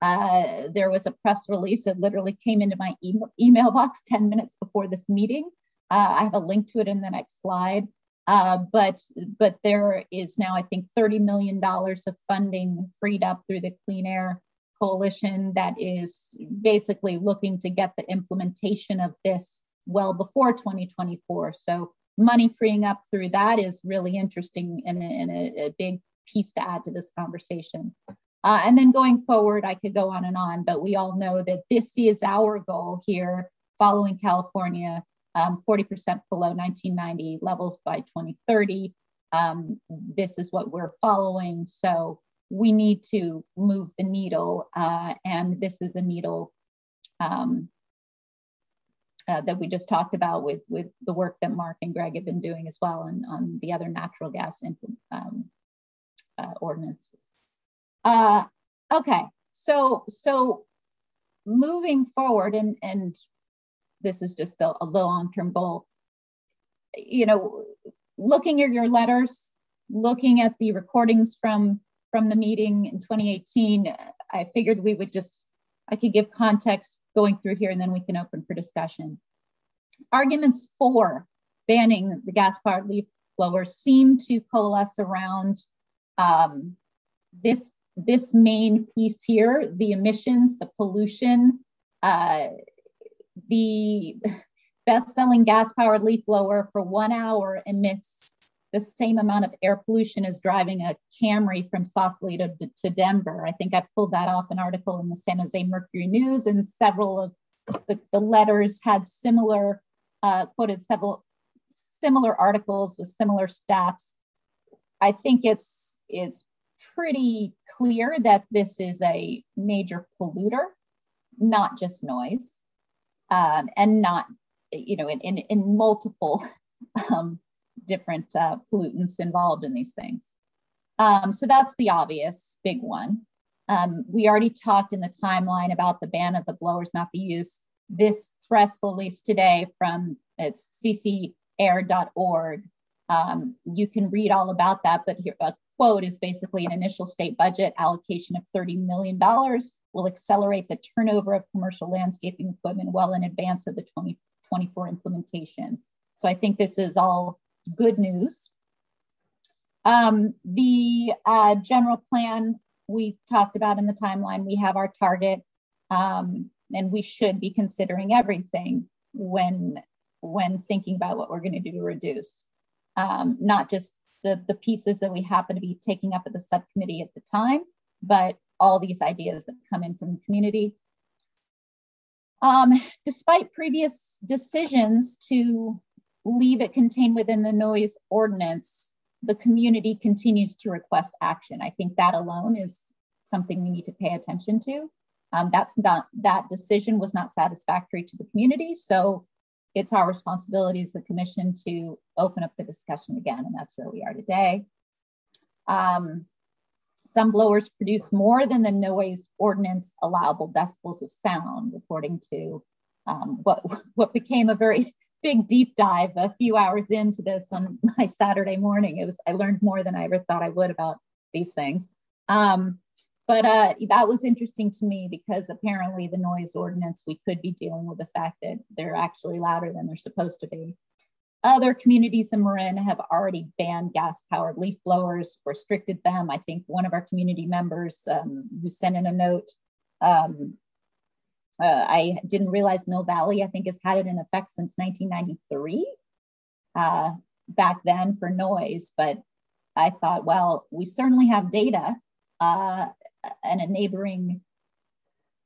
uh, there was a press release that literally came into my e- email box 10 minutes before this meeting. Uh, I have a link to it in the next slide. Uh, but but there is now, I think, $30 million of funding freed up through the Clean Air Coalition that is basically looking to get the implementation of this well before 2024. So money freeing up through that is really interesting and, and a, a, big piece to add to this conversation. Uh, and then going forward, I could go on and on, but we all know that this is our goal here following California, um, 40% below 1990 levels by 2030. Um, this is what we're following. So we need to move the needle, uh, and this is a needle um, uh, that we just talked about with, with the work that Mark and Greg have been doing as well and on the other natural gas um, uh, ordinances. Uh, okay, so so moving forward, and and this is just a, a long-term goal. You know, looking at your letters, looking at the recordings from from the meeting in 2018, I figured we would just I could give context going through here and then we can open for discussion. Arguments for banning the gas powered leaf blowers seem to coalesce around um, this, this main piece here the emissions, the pollution. Uh, the best selling gas powered leaf blower for one hour emits the same amount of air pollution as driving a Camry from Sausalito to, to, Denver. I think I pulled that off an article in the San Jose Mercury News, and several of the, the letters had similar, uh, quoted several similar articles with similar stats. I think it's it's pretty clear that this is a major polluter, not just noise, um, and not you know in in, in multiple um, different uh, pollutants involved in these things. Um, so that's the obvious big one. Um, we already talked in the timeline about the ban of the blowers, not the use. This press release today from it's ccair.org. Um, you can read all about that, but here a quote is basically an initial state budget allocation of $30 million will accelerate the turnover of commercial landscaping equipment well in advance of the 2024 implementation. So I think this is all good news. Um, the uh, general plan we talked about in the timeline, we have our target, um, and we should be considering everything when when thinking about what we're going to do to reduce, um, not just the, the pieces that we happen to be taking up at the subcommittee at the time, but all these ideas that come in from the community. Um, despite previous decisions to leave it contained within the noise ordinance, the community continues to request action. I think that alone is something we need to pay attention to. Um, that's not that decision was not satisfactory to the community, so it's our responsibility as the commission to open up the discussion again, and that's where we are today. Um, Some blowers produce more than the noise ordinance allowable decibels of sound, according to um, what, what became a very big deep dive a few hours into this on my Saturday morning. It was I learned more than I ever thought I would about these things. Um, but uh, that was interesting to me because apparently the noise ordinance we could be dealing with the fact that they're actually louder than they're supposed to be. Other communities in Marin have already banned gas powered leaf blowers, restricted them. I think one of our community members um, who sent in a note, um, uh, I didn't realize Mill Valley, I think, has had it in effect since 1993 uh, back then for noise. But I thought, well, we certainly have data uh, and a neighboring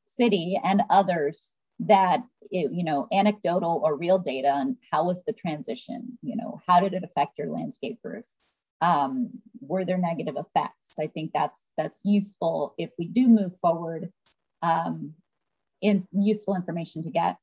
city and others that it, you know anecdotal or real data on how was the transition you know how did it affect your landscapers? Um, were there negative effects? I think that's that's useful if we do move forward um, in useful information to get.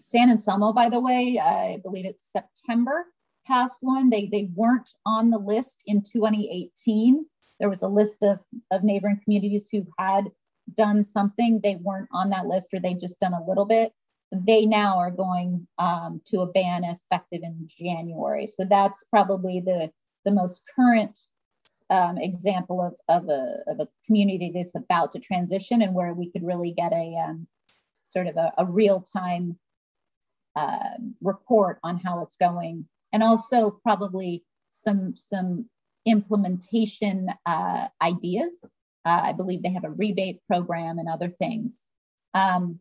San anselmo by the way i believe it's september past one. They they weren't on the list in 2018 there was a list of of neighboring communities who had done something, they weren't on that list or they just done a little bit, they now are going um, to a ban effective in January. So that's probably the, the most current um, example of, of, a, of a community that's about to transition and where we could really get a um, sort of a, a real time uh, report on how it's going. And also probably some, some implementation uh, ideas uh, I believe they have a rebate program and other things. Um,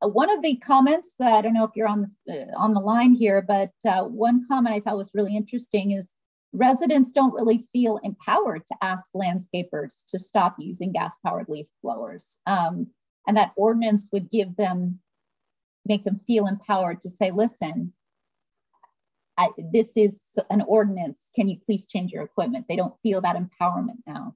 one of the comments, uh, I don't know if you're on the, uh, on the line here, but uh, one comment I thought was really interesting is residents don't really feel empowered to ask landscapers to stop using gas powered leaf blowers. Um, and that ordinance would give them, make them feel empowered to say, listen, I, this is an ordinance. Can you please change your equipment? They don't feel that empowerment now.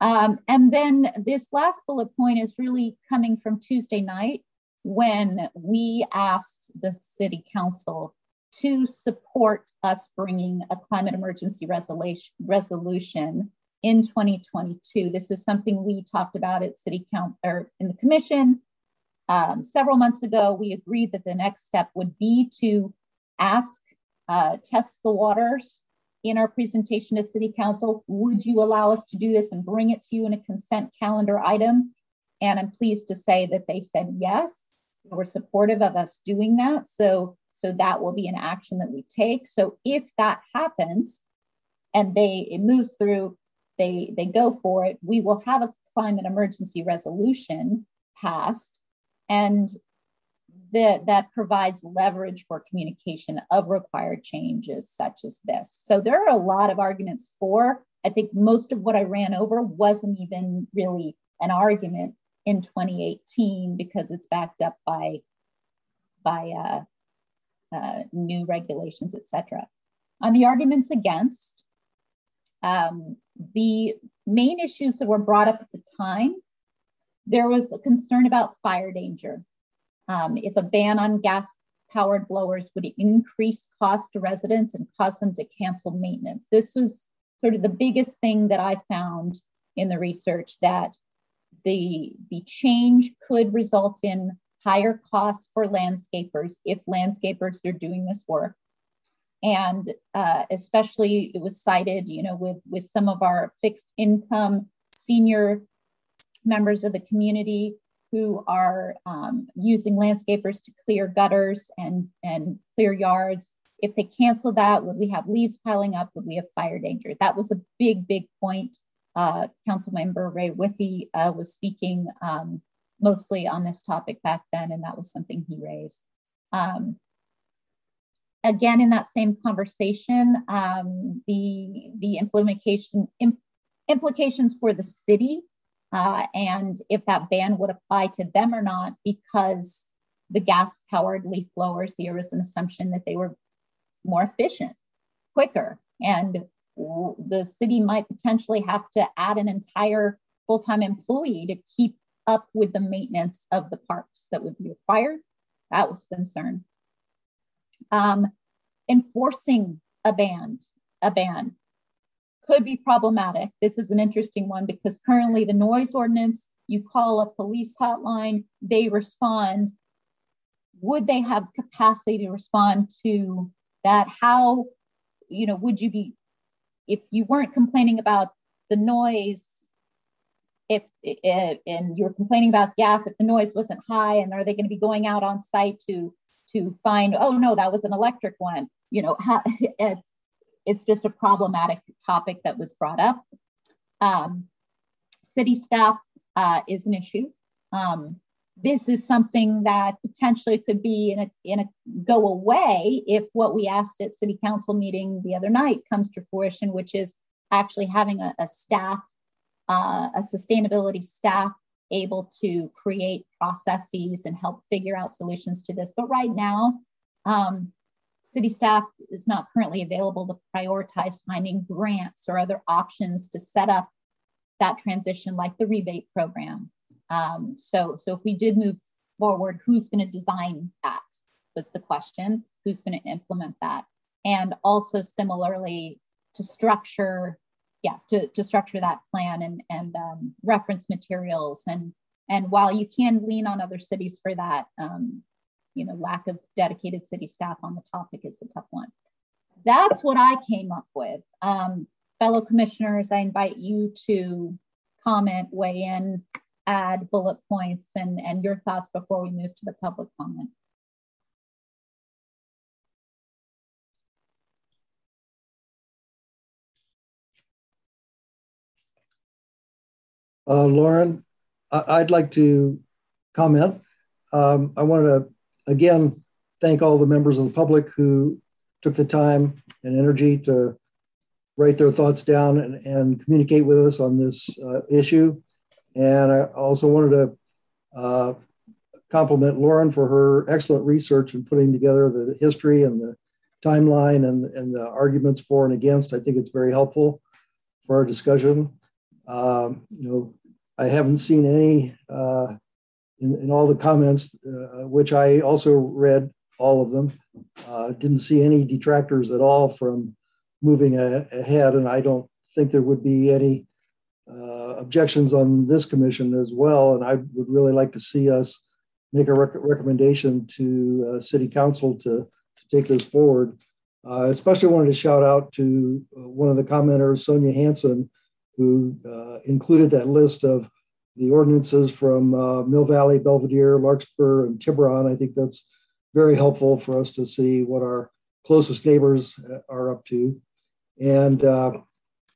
Um, and then this last bullet point is really coming from Tuesday night when we asked the city council to support us bringing a climate emergency resolution, resolution in 2022. This is something we talked about at city council or in the commission um, several months ago. We agreed that the next step would be to ask uh, test the waters in our presentation to City Council. Would you allow us to do this and bring it to you in a consent calendar item? And I'm pleased to say that they said yes. They were supportive of us doing that. So, so that will be an action that we take. So if that happens and they it moves through, they they go for it, we will have a climate emergency resolution passed. And that, that provides leverage for communication of required changes such as this. So there are a lot of arguments for. I think most of what I ran over wasn't even really an argument in 2018 because it's backed up by by uh, uh, new regulations, etc. On the arguments against, um, the main issues that were brought up at the time, there was a concern about fire danger um, if a ban on gas powered blowers would increase cost to residents and cause them to cancel maintenance. This was sort of the biggest thing that I found in the research that the, the change could result in higher costs for landscapers if landscapers are doing this work. And uh, especially it was cited, you know, with, with some of our fixed income senior members of the community who are um, using landscapers to clear gutters and, and clear yards. If they cancel that, would we have leaves piling up? Would we have fire danger? That was a big, big point. Uh, Council Member Ray Withy uh, was speaking um, mostly on this topic back then, and that was something he raised. Um, again, in that same conversation, um, the, the implementation, imp implications for the city uh, and if that ban would apply to them or not, because the gas powered leaf blowers, there was an assumption that they were more efficient, quicker, and the city might potentially have to add an entire full time employee to keep up with the maintenance of the parks that would be required. That was a concern. Um, enforcing a ban, a ban could be problematic. This is an interesting one because currently the noise ordinance, you call a police hotline, they respond. Would they have capacity to respond to that? How, you know, would you be, if you weren't complaining about the noise, if, if and you're complaining about gas, if the noise wasn't high, and are they going to be going out on site to to find, oh no, that was an electric one? You know, how, it's it's just a problematic topic that was brought up. Um, city staff uh, is an issue. Um, this is something that potentially could be in a, in a go away if what we asked at city council meeting the other night comes to fruition, which is actually having a, a staff, uh, a sustainability staff able to create processes and help figure out solutions to this. But right now, um, city staff is not currently available to prioritize finding grants or other options to set up that transition like the rebate program. Um, so, so if we did move forward, who's going to design that was the question. Who's going to implement that? And also similarly to structure, yes, to, to structure that plan and, and um, reference materials. And, and while you can lean on other cities for that, um, you know, lack of dedicated city staff on the topic is a tough one. That's what I came up with. Um, fellow commissioners, I invite you to comment, weigh in, add bullet points and, and your thoughts before we move to the public comment. Uh, Lauren, I- would like to comment. Um, I want to again, thank all the members of the public who took the time and energy to write their thoughts down and, and communicate with us on this uh, issue. And I also wanted to uh, compliment Lauren for her excellent research in putting together the history and the timeline and, and the arguments for and against. I think it's very helpful for our discussion. Um, you know, I haven't seen any uh, in, in all the comments, uh, which I also read all of them. Uh, didn't see any detractors at all from moving a, ahead, and I don't think there would be any uh, objections on this commission as well. And I would really like to see us make a rec- recommendation to uh, City Council to, to take this forward. Uh, especially wanted to shout out to uh, one of the commenters, Sonia Hanson, who included that list of the ordinances from uh, Mill Valley, Belvedere, Larkspur, and Tiburon. I think that's very helpful for us to see what our closest neighbors uh, are up to. And uh,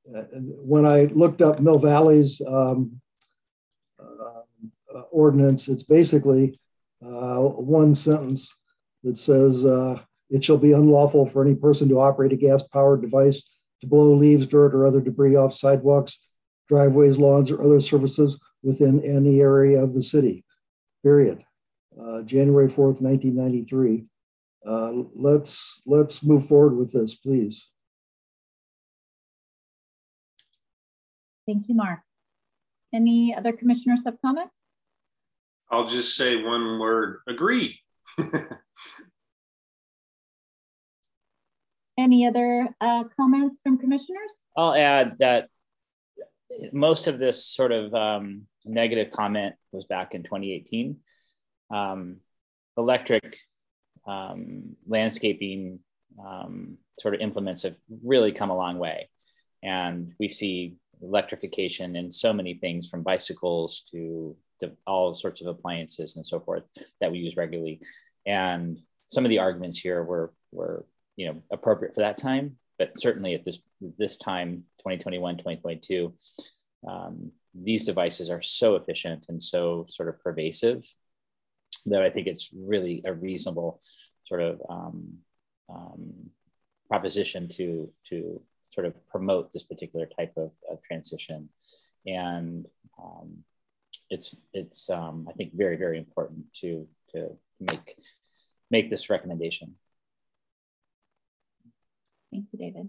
when I looked up Mill Valley's um, uh, ordinance, it's basically uh, one sentence that says, uh, it shall be unlawful for any person to operate a gas powered device to blow leaves, dirt, or other debris off sidewalks, driveways, lawns, or other surfaces within any area of the city, period. Uh, January 4th, 1993. Uh, let's, let's move forward with this, please. Thank you, Mark. Any other commissioners have comment? I'll just say one word, agree. Any other uh, comments from commissioners? I'll add that most of this sort of um, negative comment was back in 2018. Um, electric um, landscaping um, sort of implements have really come a long way. And we see electrification in so many things from bicycles to, to all sorts of appliances and so forth that we use regularly. And some of the arguments here were, were you know, appropriate for that time, but certainly at this, this time, 2021, 2022, um, these devices are so efficient and so sort of pervasive that I think it's really a reasonable sort of um, um, proposition to to sort of promote this particular type of, of transition, and um, it's it's um, I think very very important to to make make this recommendation. Thank you, David.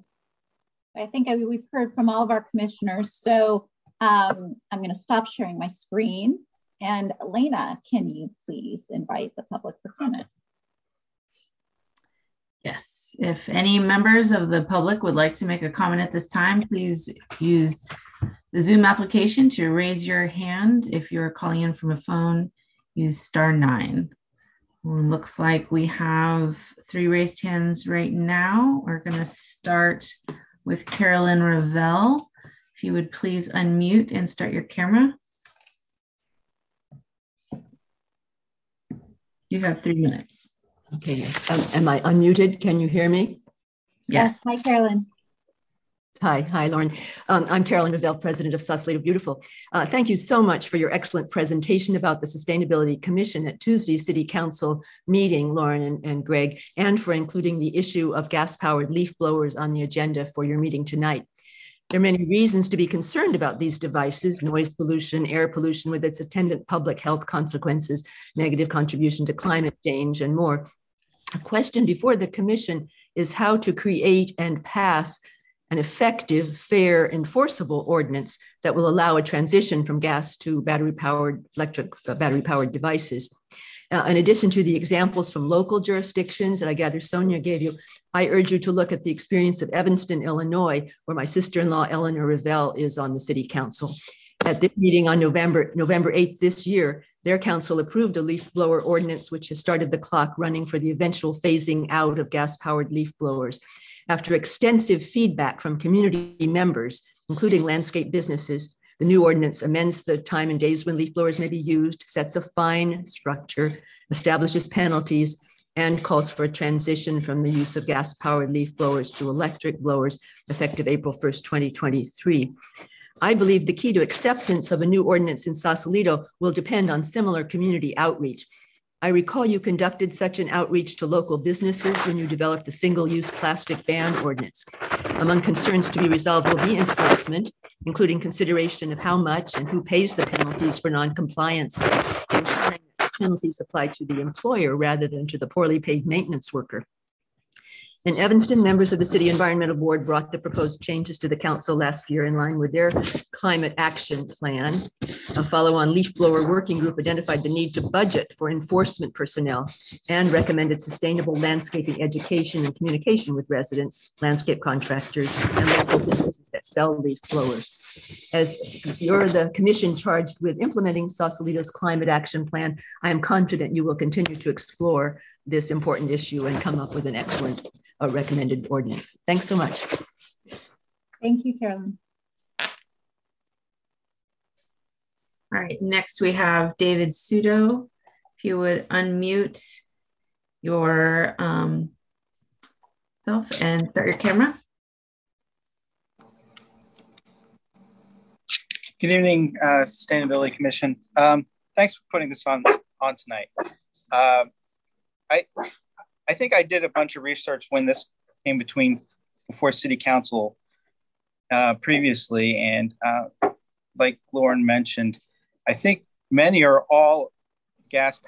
I think I, we've heard from all of our commissioners. So um, I'm going to stop sharing my screen. And Elena, can you please invite the public for comment? Yes, if any members of the public would like to make a comment at this time, please use the Zoom application to raise your hand. If you're calling in from a phone, use star nine. Well, looks like we have three raised hands right now. We're going to start with Carolyn Ravel. If you would please unmute and start your camera. You have three minutes. Okay. Um, am I unmuted? Can you hear me? Yes. Hi, Carolyn. Hi, hi, Lauren. Um, I'm Carolyn Revelle, president of Sausalito Beautiful. Uh, thank you so much for your excellent presentation about the Sustainability Commission at Tuesday's City Council meeting, Lauren and, and Greg, and for including the issue of gas powered leaf blowers on the agenda for your meeting tonight. There are many reasons to be concerned about these devices noise pollution, air pollution with its attendant public health consequences, negative contribution to climate change, and more. A question before the Commission is how to create and pass an effective, fair, enforceable ordinance that will allow a transition from gas to battery powered electric uh, battery powered devices. Uh, in addition to the examples from local jurisdictions that I gather Sonia gave you, I urge you to look at the experience of Evanston, Illinois, where my sister-in-law Eleanor Revelle is on the city council. At this meeting on November, November 8th this year, their council approved a leaf blower ordinance, which has started the clock running for the eventual phasing out of gas powered leaf blowers. After extensive feedback from community members, including landscape businesses, the new ordinance amends the time and days when leaf blowers may be used, sets a fine structure, establishes penalties, and calls for a transition from the use of gas powered leaf blowers to electric blowers effective April 1st, 2023. I believe the key to acceptance of a new ordinance in Sausalito will depend on similar community outreach. I recall you conducted such an outreach to local businesses when you developed the single use plastic ban ordinance. Among concerns to be resolved will be enforcement, including consideration of how much and who pays the penalties for noncompliance, that penalties apply to the employer rather than to the poorly paid maintenance worker. In Evanston, members of the City Environmental Board brought the proposed changes to the council last year in line with their climate action plan. A follow-on leaf blower working group identified the need to budget for enforcement personnel and recommended sustainable landscaping education and communication with residents, landscape contractors, and local businesses that sell leaf blowers. As you're the commission charged with implementing Sausalito's climate action plan, I am confident you will continue to explore this important issue and come up with an excellent a recommended ordinance. Thanks so much. Thank you, Carolyn. All right, next we have David Sudo. If you would unmute your um, self and start your camera. Good evening, uh, Sustainability Commission. Um, thanks for putting this on on tonight. Uh, I I think I did a bunch of research when this came between before City Council uh, previously, and uh, like Lauren mentioned, I think many or all gas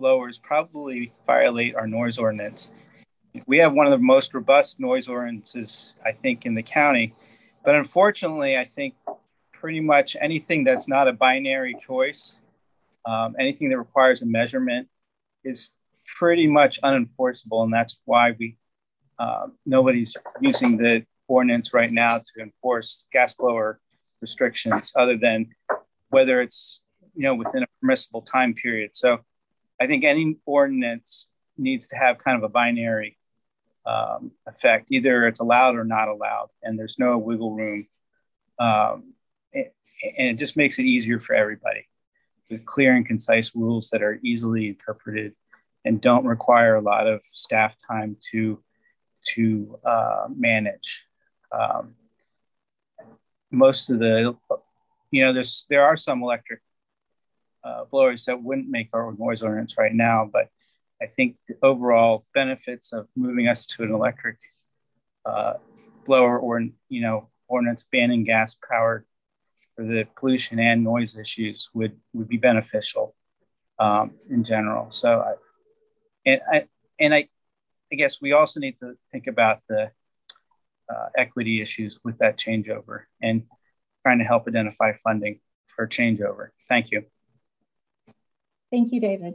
blowers probably violate our noise ordinance. We have one of the most robust noise ordinances, I think, in the county. But unfortunately, I think pretty much anything that's not a binary choice, um, anything that requires a measurement, is pretty much unenforceable, and that's why we uh, nobody's using the ordinance right now to enforce gas blower restrictions, other than whether it's you know within a permissible time period. So, I think any ordinance needs to have kind of a binary um, effect. Either it's allowed or not allowed, and there's no wiggle room. Um, and it just makes it easier for everybody with clear and concise rules that are easily interpreted and don't require a lot of staff time to to uh, manage. Um, most of the, you know, there's there are some electric uh, blowers that wouldn't make our noise ordinance right now, but I think the overall benefits of moving us to an electric uh, blower or you know ordinance banning gas powered for the pollution and noise issues would would be beneficial um, in general. So I, and I and I, I guess we also need to think about the uh, equity issues with that changeover and trying to help identify funding for changeover. Thank you. Thank you, David.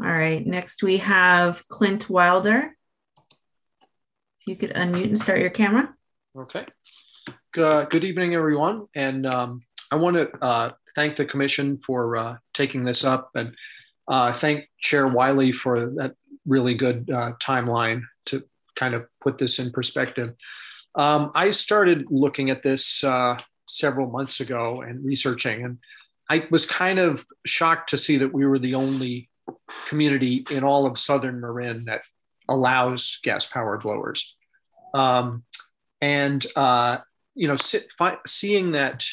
All right, next we have Clint Wilder. If you could unmute and start your camera. Okay. Good, good evening, everyone. And um, I want to uh, thank the commission for uh, taking this up and uh, thank Chair Wiley for that really good uh, timeline to kind of put this in perspective. Um, I started looking at this uh, several months ago and researching, and I was kind of shocked to see that we were the only community in all of Southern Marin that allows gas powered blowers. Um, and, uh, you know, fi- seeing that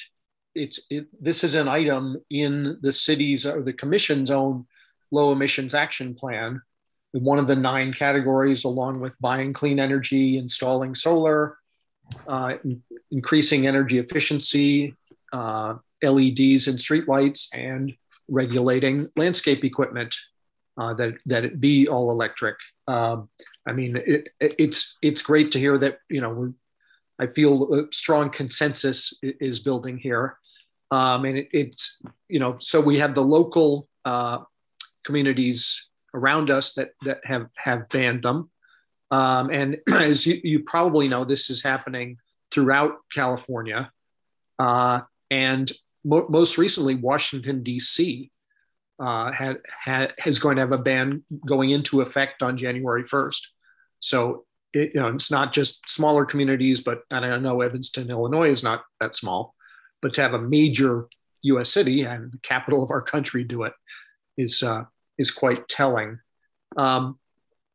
it's it, this is an item in the city's or the commission's own low emissions action plan one of the nine categories along with buying clean energy installing solar uh, in, increasing energy efficiency uh, leds and streetlights and regulating landscape equipment uh, that that it be all electric um, i mean it, it's it's great to hear that you know we're I feel a strong consensus is building here. Um, and it, it's, you know, so we have the local uh, communities around us that, that have, have banned them. Um, and as you, you, probably know, this is happening throughout California. Uh, and mo- most recently, Washington, D.C. Uh, had, had, is going to have a ban going into effect on January 1st. So it, you know, it's not just smaller communities, but I know Evanston, Illinois is not that small, but to have a major U.S. city and the capital of our country do it is uh, is quite telling. Um,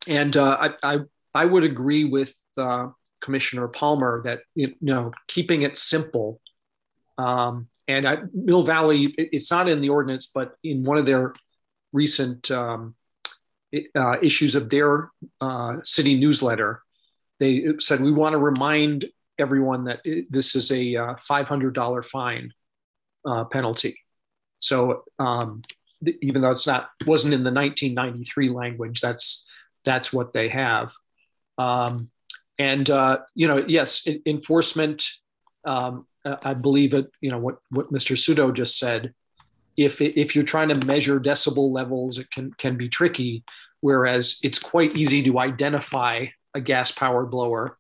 and uh, I, I, I would agree with uh, Commissioner Palmer that you know keeping it simple. Um, and I, Mill Valley, it, it's not in the ordinance, but in one of their recent um, uh, issues of their uh, city newsletter, they said we want to remind everyone that it, this is a uh, $500 fine uh, penalty. So um, th- even though it's not wasn't in the 1993 language, that's that's what they have. Um, and uh, you know, yes, enforcement. Um, I believe it. You know what what Mr. Sudo just said. If if you're trying to measure decibel levels, it can can be tricky. Whereas it's quite easy to identify a gas powered blower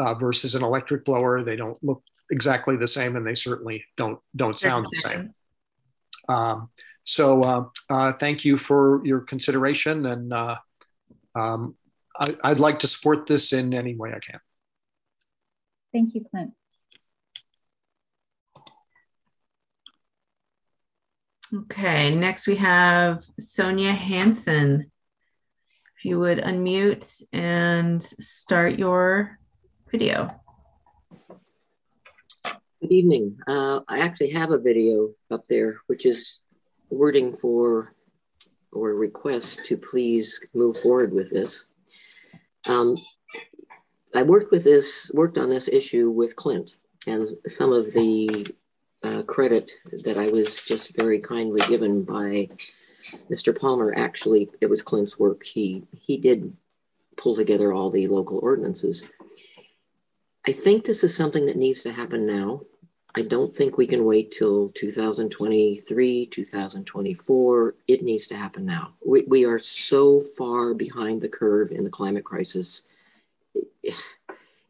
uh, versus an electric blower. They don't look exactly the same, and they certainly don't don't sound the same. Um, so uh, uh, thank you for your consideration, and uh, um, I, would like to support this in any way I can. Thank you, Clint. Okay, next we have Sonia Hanson. If you would unmute and start your video. Good evening. Uh, I actually have a video up there, which is wording for or request to please move forward with this. Um, I worked with this, worked on this issue with Clint, and some of the uh, credit that I was just very kindly given by Mr. Palmer actually, it was Clint's work. He he did pull together all the local ordinances. I think this is something that needs to happen now. I don't think we can wait till 2023, 2024. It needs to happen now. We, we are so far behind the curve in the climate crisis.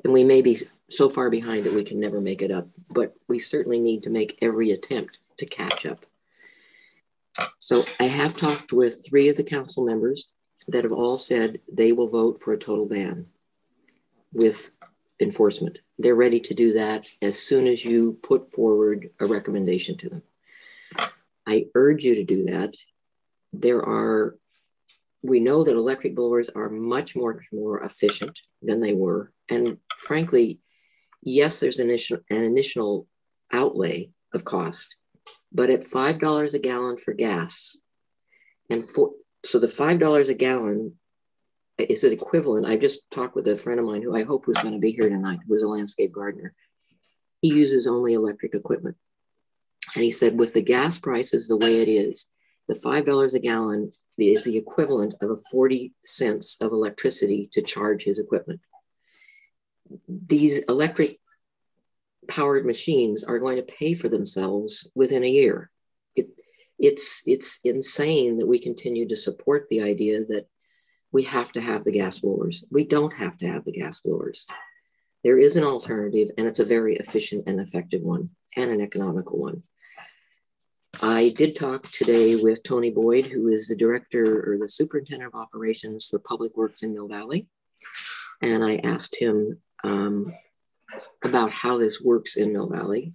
And we may be so far behind that we can never make it up, but we certainly need to make every attempt to catch up. So I have talked with three of the council members that have all said they will vote for a total ban with enforcement. They're ready to do that as soon as you put forward a recommendation to them. I urge you to do that. There are, we know that electric blowers are much more, more efficient than they were. And frankly, yes, there's an initial, an initial outlay of cost, but at $5 a gallon for gas, and for, so the $5 a gallon is it equivalent? I just talked with a friend of mine who I hope was going to be here tonight, who is a landscape gardener. He uses only electric equipment. And he said, with the gas prices the way it is, the $5 a gallon is the equivalent of a 40 cents of electricity to charge his equipment. These electric powered machines are going to pay for themselves within a year. It, it's it's insane that we continue to support the idea that we have to have the gas blowers. We don't have to have the gas blowers. There is an alternative, and it's a very efficient and effective one, and an economical one. I did talk today with Tony Boyd, who is the director or the superintendent of operations for Public Works in Mill Valley. And I asked him um, about how this works in Mill Valley.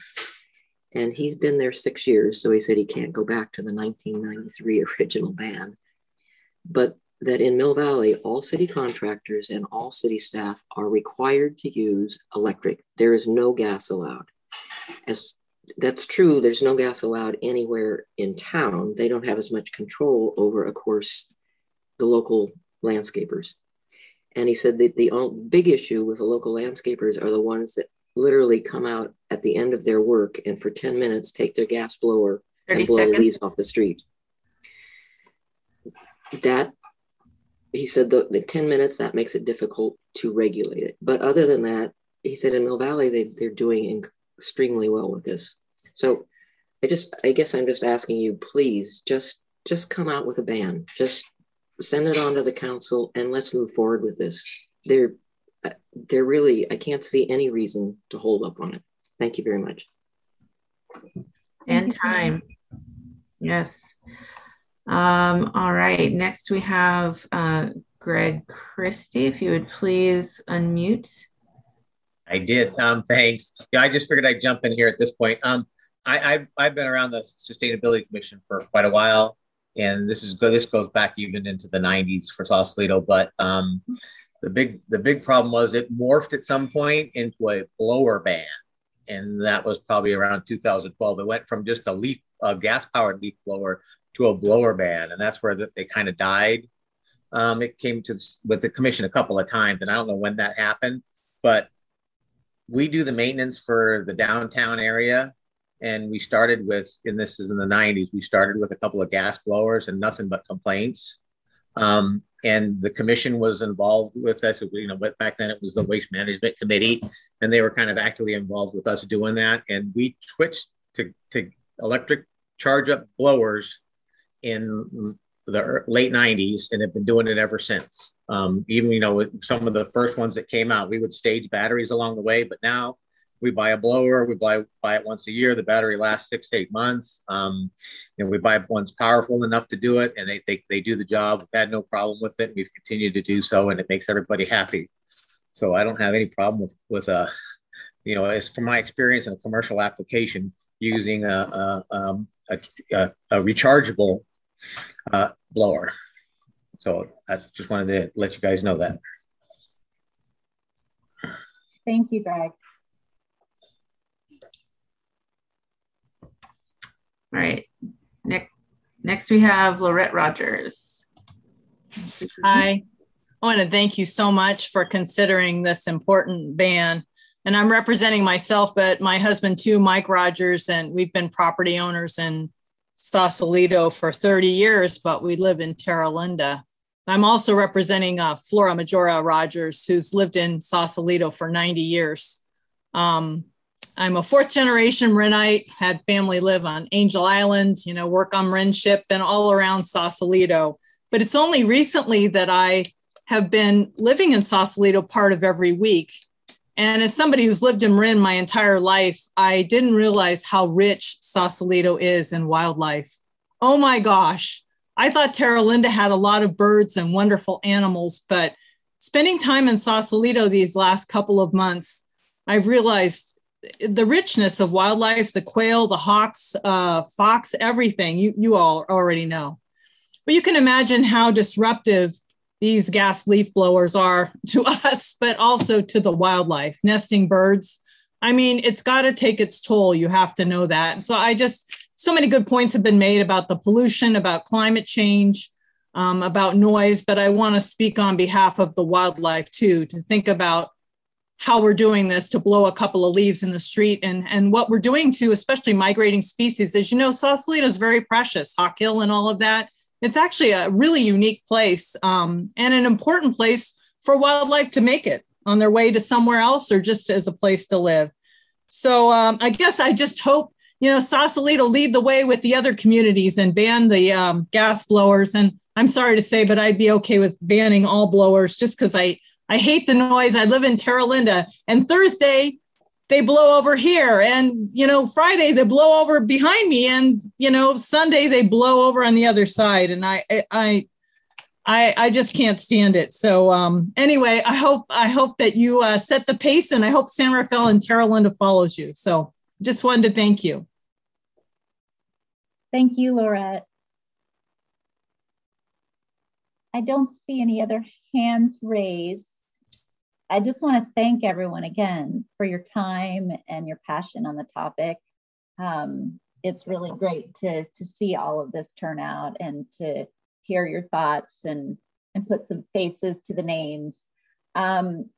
And he's been there six years, so he said he can't go back to the 1993 original ban. But that in Mill Valley, all city contractors and all city staff are required to use electric. There is no gas allowed. As that's true, there's no gas allowed anywhere in town. They don't have as much control over, of course, the local landscapers. And he said that the big issue with the local landscapers are the ones that literally come out at the end of their work and for 10 minutes take their gas blower and blow seconds. leaves off the street. That, he said, the, the 10 minutes, that makes it difficult to regulate it. But other than that, he said in Mill Valley, they, they're doing extremely well with this. So I just, I guess I'm just asking you, please just, just come out with a ban. Just send it on to the council and let's move forward with this. They're, uh, they're really, I can't see any reason to hold up on it. Thank you very much. And time. Yes. Um, all right. Next we have uh, Greg Christie. If you would please unmute. I did. Um, thanks. Yeah, I just figured I'd jump in here at this point. Um, I, have I've been around the Sustainability Commission for quite a while and this is good. This goes back even into the 90s for Sausalito. But um, the big the big problem was it morphed at some point into a blower ban, and that was probably around 2012. It went from just a leaf a gas powered leaf blower to a blower ban, and that's where the, they kind of died. Um, it came to with the commission a couple of times, and I don't know when that happened, but we do the maintenance for the downtown area and we started with and this is in the 90s we started with a couple of gas blowers and nothing but complaints um, and the commission was involved with us you know back then it was the waste management committee and they were kind of actively involved with us doing that. And we switched to, to electric charge up blowers in the late 90s and have been doing it ever since. Um, even you know some of the first ones that came out we would stage batteries along the way but now we buy a blower, we buy buy it once a year. The battery lasts six to eight months. Um, and we buy ones powerful enough to do it, and they think they do the job. We've had no problem with it. We've continued to do so, and it makes everybody happy. So I don't have any problem with with a, uh, you know, as from my experience in a commercial application using a a, um, a, a, a rechargeable uh, blower. So I just wanted to let you guys know that. Thank you, Greg. All right. Next, next we have Lorette Rogers. Hi. I want to thank you so much for considering this important ban. And I'm representing myself, but my husband too, Mike Rogers, and we've been property owners in Sausalito for 30 years, but we live in Terra Linda. I'm also representing uh, Flora Majora Rogers, who's lived in Sausalito for 90 years. Um, I'm a fourth generation Marinite, had family live on Angel Island, you know, work on Marinship and all around Sausalito. But it's only recently that I have been living in Sausalito part of every week. And as somebody who's lived in Marin my entire life, I didn't realize how rich Sausalito is in wildlife. Oh my gosh. I thought Terra Linda had a lot of birds and wonderful animals, but spending time in Sausalito these last couple of months, I've realized the richness of wildlife, the quail, the hawks, uh, fox, everything you, you all already know. But you can imagine how disruptive these gas leaf blowers are to us, but also to the wildlife, nesting birds. I mean, it's got to take its toll. You have to know that. So I just, so many good points have been made about the pollution, about climate change, um, about noise, but I want to speak on behalf of the wildlife too, to think about how we're doing this to blow a couple of leaves in the street and, and what we're doing to especially migrating species. As you know, Sausalito is very precious, Hawk Hill and all of that. It's actually a really unique place um, and an important place for wildlife to make it on their way to somewhere else or just as a place to live. So um, I guess I just hope, you know, Sausalito lead the way with the other communities and ban the um, gas blowers. And I'm sorry to say, but I'd be okay with banning all blowers just because I I hate the noise. I live in Terra Linda, and Thursday they blow over here, and you know Friday they blow over behind me, and you know Sunday they blow over on the other side, and I I I I just can't stand it. So um, anyway, I hope I hope that you uh, set the pace, and I hope San Rafael and Terra Linda follows you. So just wanted to thank you. Thank you, Laurette. I don't see any other hands raised. I just want to thank everyone again for your time and your passion on the topic. Um, it's really great to, to see all of this turn out and to hear your thoughts and, and put some faces to the names. Um,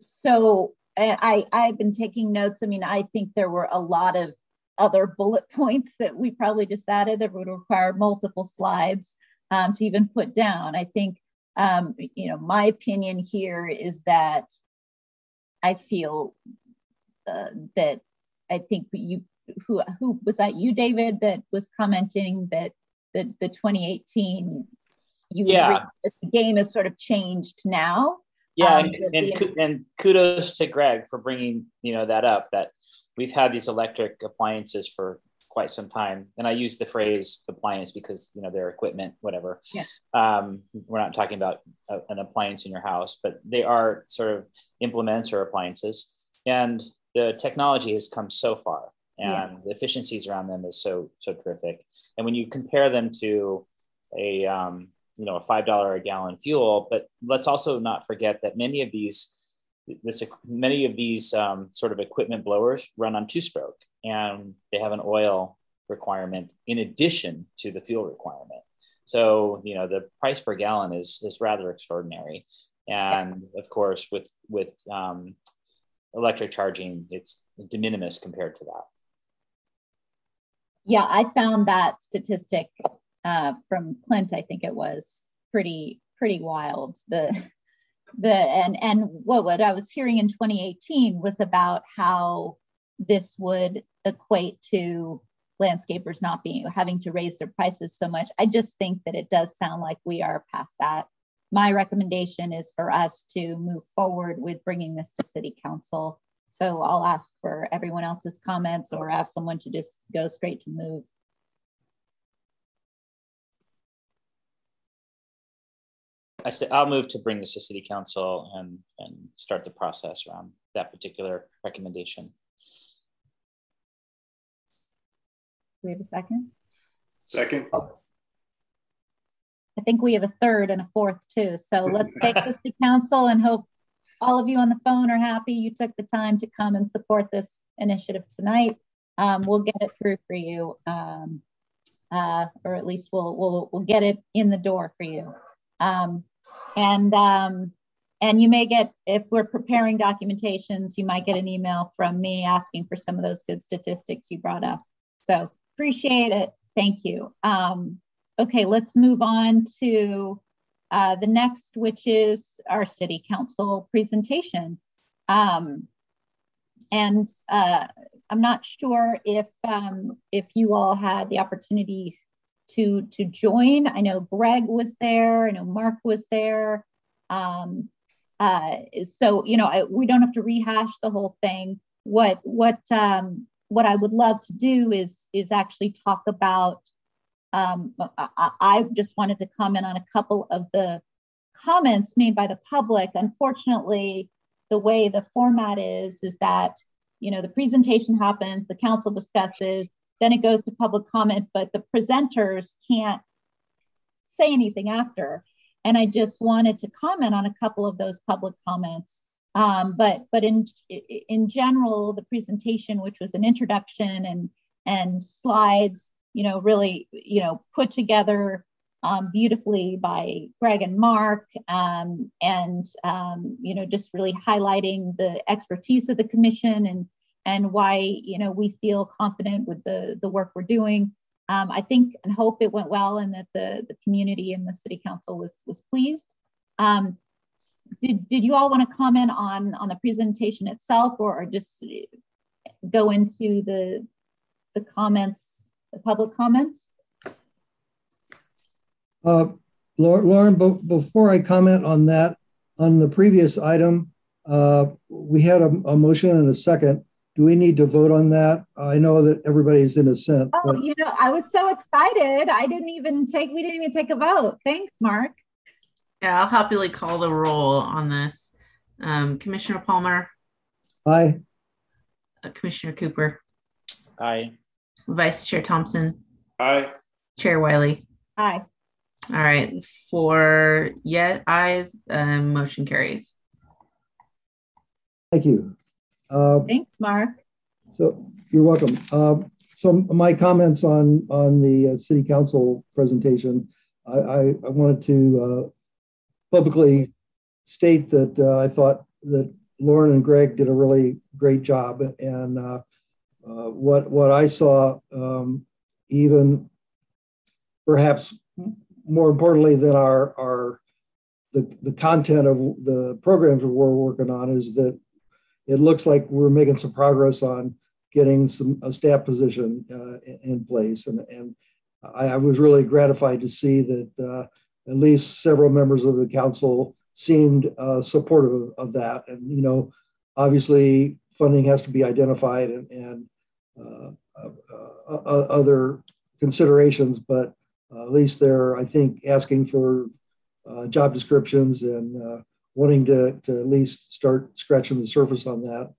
so I, I've been taking notes. I mean, I think there were a lot of other bullet points that we probably just added that would require multiple slides um, to even put down. I think um, you know, my opinion here is that I feel uh, that I think you who who was that you, David, that was commenting that the the 2018 you yeah the game has sort of changed now. Yeah, um, and, and, and kudos to Greg for bringing you know that up. That we've had these electric appliances for quite some time. And I use the phrase appliance because you know their equipment, whatever. Yeah. Um, we're not talking about a, an appliance in your house, but they are sort of implements or appliances. And the technology has come so far, and yeah. the efficiencies around them is so so terrific. And when you compare them to a um, you know a five dollar a gallon fuel, but let's also not forget that many of these this many of these um, sort of equipment blowers run on two stroke and they have an oil requirement in addition to the fuel requirement. So you know the price per gallon is is rather extraordinary. And of course with with um, electric charging it's de minimis compared to that. Yeah i found that statistic uh, from clint i think it was pretty pretty wild. The the and and what what I was hearing in 2018 was about how this would equate to landscapers not being having to raise their prices so much. I just think that it does sound like we are past that. My recommendation is for us to move forward with bringing this to city council. So I'll ask for everyone else's comments or ask someone to just go straight to move. I st- I'll move to bring this to city council and, and start the process around that particular recommendation. we have a second? Second. I think we have a third and a fourth too. So let's take this to council and hope all of you on the phone are happy you took the time to come and support this initiative tonight. Um, we'll get it through for you, um, uh, or at least we'll, we'll, we'll get it in the door for you. Um, and um, and you may get if we're preparing documentations, you might get an email from me asking for some of those good statistics you brought up. So appreciate it. Thank you. Um, okay, let's move on to uh, the next, which is our city council presentation. Um, and uh, I'm not sure if um, if you all had the opportunity to to join. I know Greg was there. I know Mark was there. Um, uh, so you know, I, we don't have to rehash the whole thing. What what um, what I would love to do is is actually talk about. Um, I, I just wanted to comment on a couple of the comments made by the public. Unfortunately, the way the format is is that you know the presentation happens, the council discusses, then it goes to public comment, but the presenters can't say anything after. And I just wanted to comment on a couple of those public comments. Um, but but in in general, the presentation, which was an introduction and and slides, you know, really you know put together um, beautifully by Greg and Mark, um, and um, you know just really highlighting the expertise of the commission and and why you know we feel confident with the the work we're doing. Um, I think and hope it went well, and that the the community and the city council was was pleased. Um, did did you all want to comment on on the presentation itself, or, or just go into the the comments, the public comments? Uh, Lauren, before I comment on that, on the previous item, uh, we had a, a, motion and a second. Do we need to vote on that? I know that everybody's in assent. Oh, but... you know, I was so excited. I didn't even take, we didn't even take a vote. Thanks, Mark. Yeah, I'll happily call the roll on this. Um, Commissioner Palmer. Aye. Uh, Commissioner Cooper. Aye. Vice Chair Thompson. Aye. Chair Wiley. Aye. All right. For yes, ayes, um, motion carries. Thank you. Uh, Thanks, Mark. So you're welcome. Uh, so my comments on on the uh, city council presentation, I, I, I wanted to uh, publicly state that uh, I thought that Lauren and Greg did a really great job, and uh, what what I saw, um, even perhaps more importantly than our our the, the content of the programs we're working on is that it looks like we're making some progress on getting some a staff position uh, in place. And and I, I, was really gratified to see that uh, at least several members of the council seemed uh, supportive of, that. And you know obviously funding has to be identified and, and uh, uh, uh, other considerations but at least they're, I think, asking for job descriptions and wanting to, to at least start scratching the surface on that.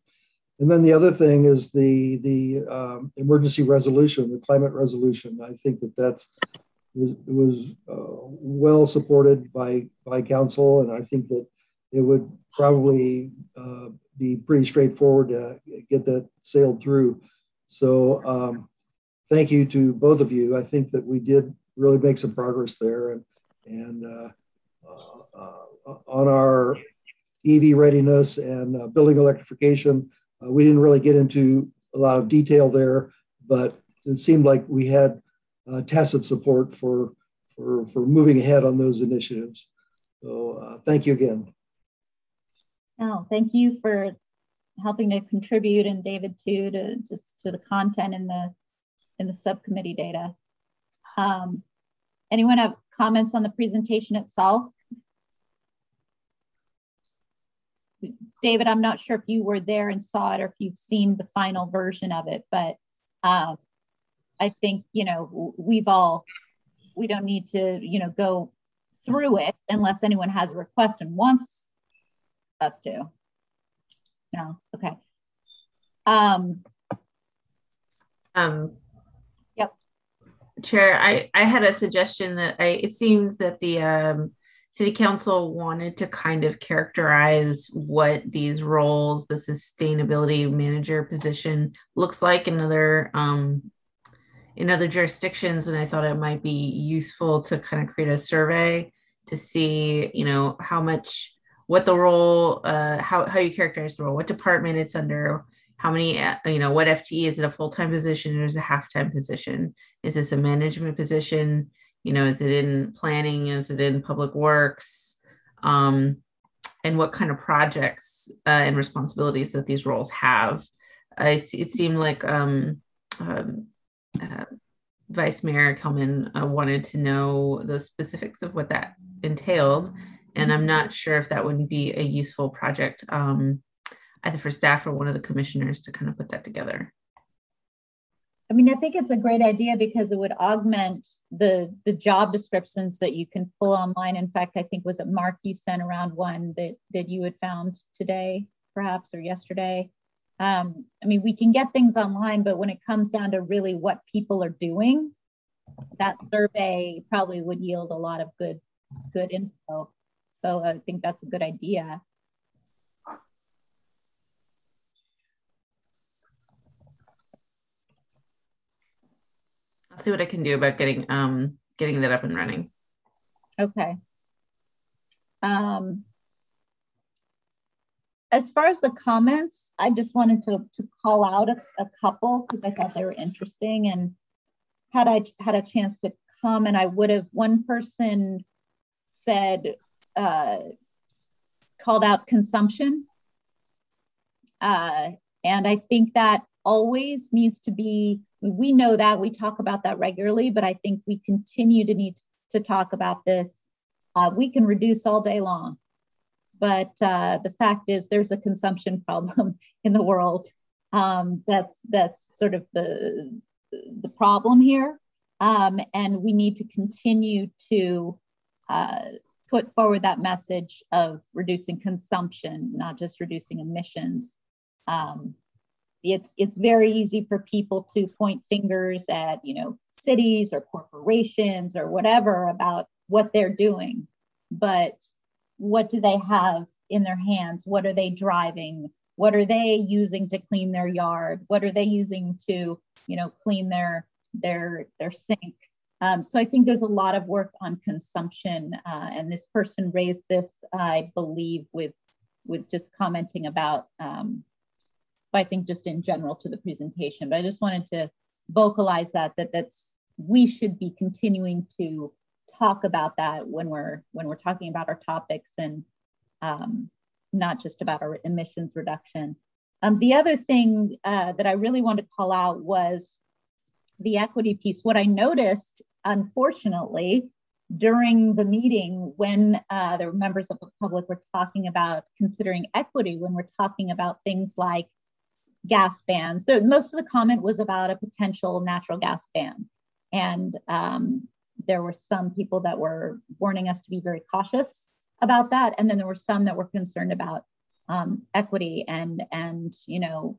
And then the other thing is the the um, emergency resolution, the climate resolution. I think that that's was was uh, well supported by by council, and I think that it would probably uh, be pretty straightforward to get that sailed through. So um, thank you to both of you. I think that we did really make some progress there. And, and uh, uh on our EV readiness and uh, building electrification, uh, we didn't really get into a lot of detail there, but it seemed like we had tacit support for, for, for moving ahead on those initiatives. So thank you again. Oh, thank you for helping to contribute and David too to just to the content in the in the subcommittee data. Um, Anyone have comments on the presentation itself? David, I'm not sure if you were there and saw it or if you've seen the final version of it, but um, I think, you know, we've all, we don't need to, you know, go through it unless anyone has a request and wants us to. No, okay. Um, um, yep. Chair, I, I had a suggestion that I it seems that the um, city council wanted to kind of characterize what these roles, the sustainability manager position looks like in other um, in other jurisdictions, and I thought it might be useful to kind of create a survey to see, you know, how much what the role, uh, how how you characterize the role, what department it's under, how many uh, you know what fte is it a full-time position or is it a half-time position? Is this a management position you know is it in planning? Is it in public works? Um, and what kind of projects uh, and responsibilities that these roles have? I see, it seemed like um, um, uh, vice mayor Kellman uh, wanted to know the specifics of what that entailed and i'm not sure if that wouldn't be a useful project um, either for staff or one of the commissioners to kind of put that together. I mean, I think it's a great idea because it would augment the the job descriptions that you can pull online. In fact, I think was it Mark you sent around one that that you had found today, perhaps or yesterday. Um, I mean, we can get things online, but when it comes down to really what people are doing, that survey probably would yield a lot of good good info. So I think that's a good idea. See what I can do about getting um getting that up and running. Okay. Um, as far as the comments, I just wanted to, to call out a, a couple because I thought they were interesting. And had I had a chance to comment, I would have. One person said, uh, called out consumption. Uh, and I think that always needs to be, we know that, we talk about that regularly, but I think we continue to need to talk about this. Uh, we can reduce all day long, but uh, the fact is there's a consumption problem in the world. Um, that's that's sort of the the problem here, um, and we need to continue to uh, put forward that message of reducing consumption, not just reducing emissions. Um, it's it's very easy for people to point fingers at you know cities or corporations or whatever about what they're doing, but what do they have in their hands? What are they driving? What are they using to clean their yard? What are they using to you know clean their their their sink? Um, so I think there's a lot of work on consumption, uh, and this person raised this, I believe, with with just commenting about, um, I think just in general to the presentation. But I just wanted to vocalize that that that's we should be continuing to talk about that when we're when we're talking about our topics and um, not just about our emissions reduction. Um, the other thing uh, that I really want to call out was the equity piece. What I noticed unfortunately, during the meeting, when uh, the members of the public were talking about considering equity, when we're talking about things like gas bans, there, most of the comment was about a potential natural gas ban. And um, there were some people that were warning us to be very cautious about that. And then there were some that were concerned about um, equity and, and, you know,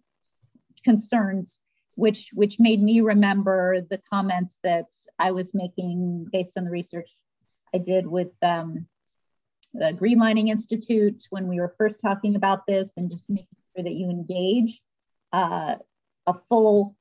concerns which which made me remember the comments that I was making based on the research I did with um, the Greenlining Institute when we were first talking about this, and just making sure that you engage uh, a full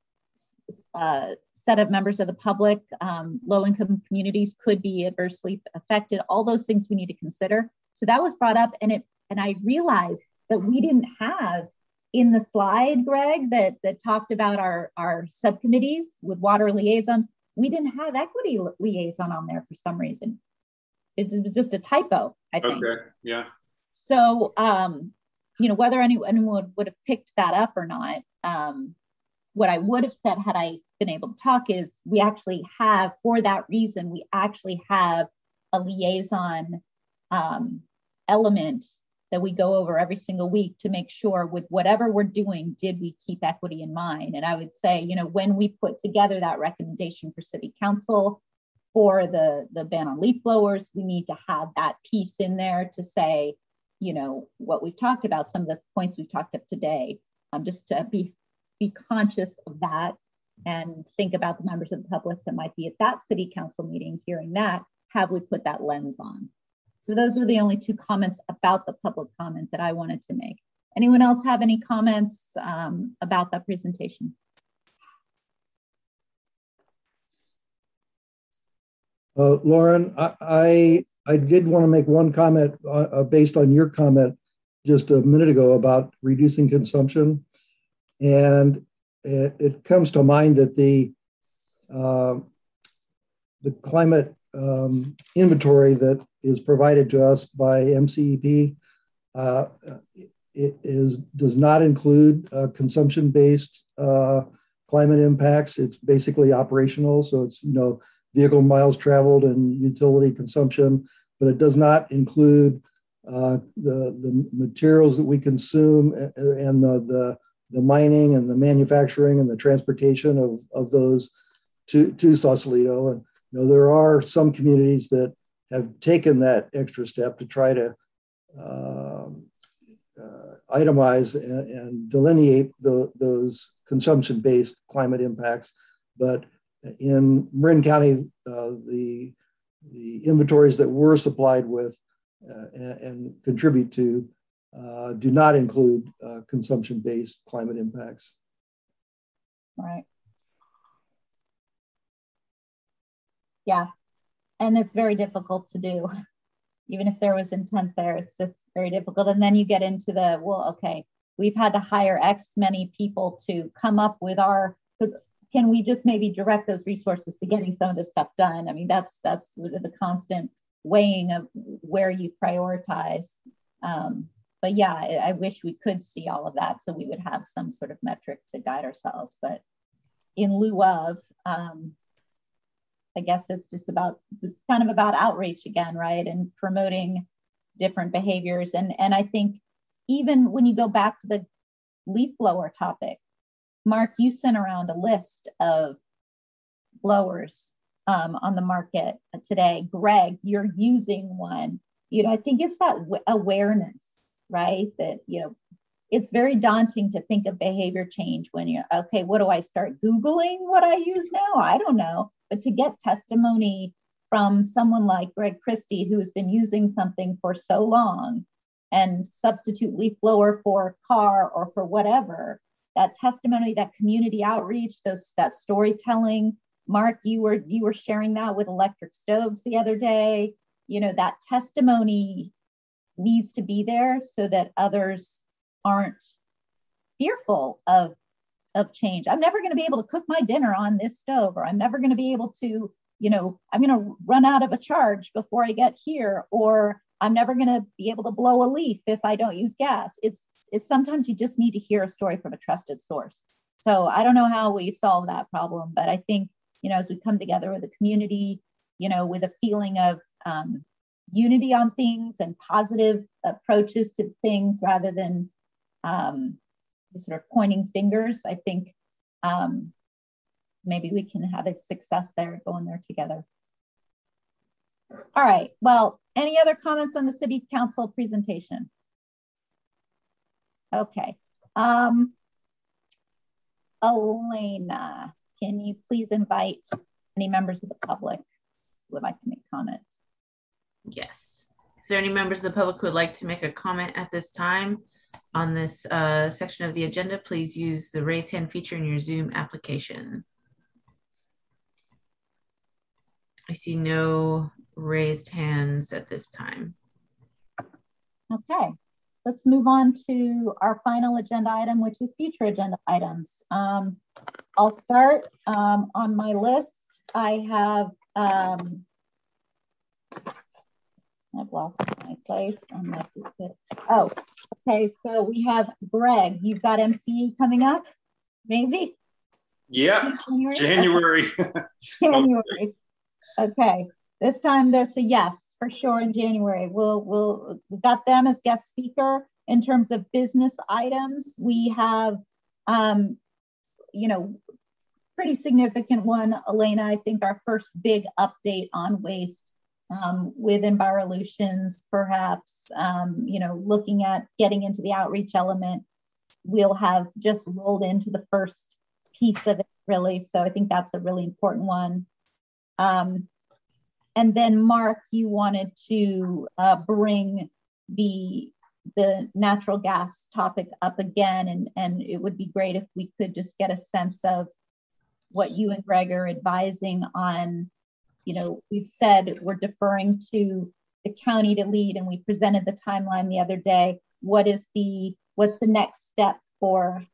uh, set of members of the public. Um, low income communities could be adversely affected. All those things we need to consider. So that was brought up, and it and I realized that we didn't have in the slide, Greg, that, that talked about our, our subcommittees with water liaisons, we didn't have equity liaison on there for some reason. It's just a typo, I think. Okay, yeah. So, um, you know, whether anyone would, would have picked that up or not, um, what I would have said had I been able to talk is we actually have, for that reason, we actually have a liaison um, element that we go over every single week to make sure with whatever we're doing, did we keep equity in mind? And I would say, you know, when we put together that recommendation for city council for the, the ban on leaf blowers, we need to have that piece in there to say, you know, what we've talked about, some of the points we've talked about today, um, just to be, be conscious of that and think about the members of the public that might be at that city council meeting hearing that, have we put that lens on? So those were the only two comments about the public comment that I wanted to make. Anyone else have any comments um, about that presentation? Uh, Lauren, I, I, I did want to make one comment uh, uh, based on your comment just a minute ago about reducing consumption, and it, it comes to mind that the uh, the climate um, inventory that is provided to us by MCEP uh, does not include uh, consumption-based uh, climate impacts. It's basically operational, so it's you know vehicle miles traveled and utility consumption, but it does not include uh, the the materials that we consume and the, the the mining and the manufacturing and the transportation of, of those to, to Sausalito. And you know, there are some communities that have taken that extra step to try to um, uh, itemize and, and delineate the, those consumption-based climate impacts. But in Marin County, uh, the the inventories that we're supplied with uh, and, and, contribute to uh, do not include uh, consumption-based climate impacts. Right. Yeah, and it's very difficult to do even if there was intent there it's just very difficult and then you get into the well okay we've had to hire x many people to come up with our can we just maybe direct those resources to getting some of this stuff done i mean that's that's sort of the constant weighing of where you prioritize um, but yeah, I, I, wish we could see all of that so we would have some sort of metric to guide ourselves. But in lieu of, um, I guess it's just about it's kind of about outreach again, right? And promoting different behaviors. And and I think even when you go back to the leaf blower topic, Mark, you sent around a list of blowers um, on the market today. Greg, you're using one. You know, I think it's that awareness, right? That, you know, it's very daunting to think of behavior change when you're, okay, what do I start Googling what I use now? I don't know. But to get testimony from someone like Greg Christie, who has been using something for so long and substitute leaf blower for car or for whatever, that testimony, that community outreach, those that storytelling. Mark, you were you were sharing that with electric stoves the other day. You know, that testimony needs to be there so that others aren't fearful of of change. I'm never going to be able to cook my dinner on this stove, or I'm never going to be able to, you know, I'm going to run out of a charge before I get here, or I'm never going to be able to blow a leaf if I don't use gas. It's, it's sometimes you just need to hear a story from a trusted source. So I don't know how we solve that problem, but I think, you know, as we come together with a community, you know, with a feeling of um, unity on things and positive approaches to things rather than um, sort of pointing fingers, I think um, maybe we can have a success there going there together. All right, well, any other comments on the city council presentation? Okay. Um, Elena, can you please invite any members of the public who would like to make comments? Yes. Is there are any members of the public who would like to make a comment at this time on this uh, section of the agenda? Please use the raise hand feature in your Zoom application. I see no raised hands at this time. Okay, let's move on to our final agenda item, which is future agenda items. Um, I'll start um, on my list. I have, um, I've lost my place on my Oh, okay. So we have Greg. You've got MCE coming up, maybe? Yeah, January. January. January. Okay. This time that's a yes for sure in January. We'll we'll we've got them as guest speaker in terms of business items. We have um, you know, pretty significant one, Elena. I think our first big update on waste um, with Envirolutions, perhaps, um, you know, looking at getting into the outreach element. We'll have just rolled into the first piece of it, really. So I think that's a really important one. Um, and then Mark, you wanted to uh, bring the the natural gas topic up again, and and it would be great if we could just get a sense of what you and Greg are advising on. You know, we've said we're deferring to the county to lead, and we presented the timeline the other day. What is the what's the next step for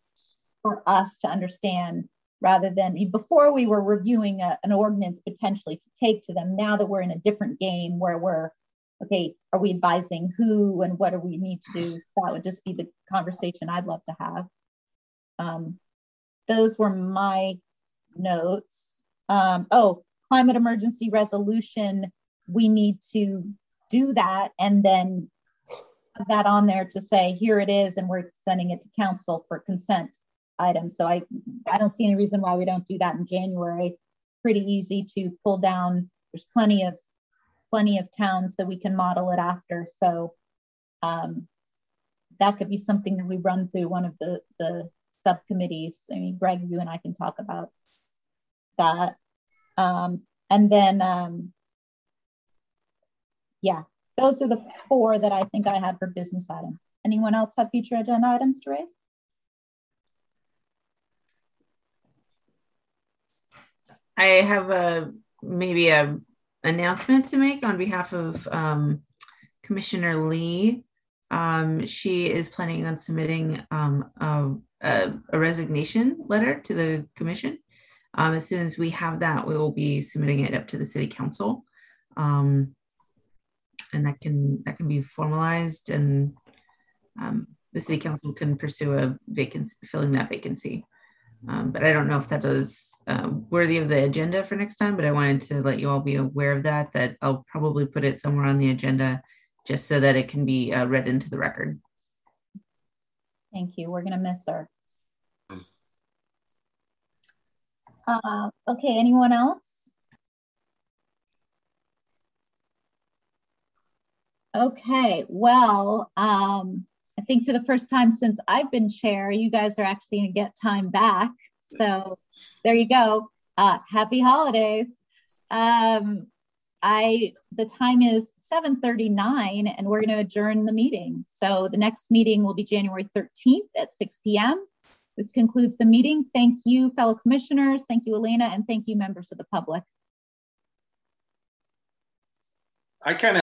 for us to understand rather than before we were reviewing a, an ordinance potentially to take to them. Now that we're in a different game where we're, okay, are we advising who and what do we need to do? That would just be the conversation I'd love to have. Um, those were my notes. Um, oh, climate emergency resolution, we need to do that and then that on there to say, here it is, and we're sending it to council for consent items. So I, I don't see any reason why we don't do that in January. Pretty easy to pull down. There's plenty of plenty of towns that we can model it after. So um, that could be something that we run through one of the, the subcommittees. I mean, Greg, you and I can talk about that. Um, and then, um, yeah, those are the four that I think I had for business items. Anyone else have future agenda items to raise? I have a maybe a announcement to make on behalf of um, Commissioner Lee. Um, she is planning on submitting um, a, a, resignation letter to the commission. Um, as soon as we have that, we will be submitting it up to the city council, um, and that can that can be formalized and um, the city council can pursue a vacancy, filling that vacancy. Um, but I don't know if that is uh, worthy of the agenda for next time, but I wanted to let you all be aware of that, that I'll probably put it somewhere on the agenda just so that it can be uh, read into the record. Thank you. We're going to miss her. Uh, okay, anyone else? Okay, well, um, think for the first time since I've been chair, you guys are actually going to get time back. So there you go. Uh, happy holidays. Um, I the time is 7:39 and we're going to adjourn the meeting. So the next meeting will be January 13th at 6 p.m. This concludes the meeting. Thank you, fellow commissioners. Thank you, Elena, and thank you, members of the public. I kind of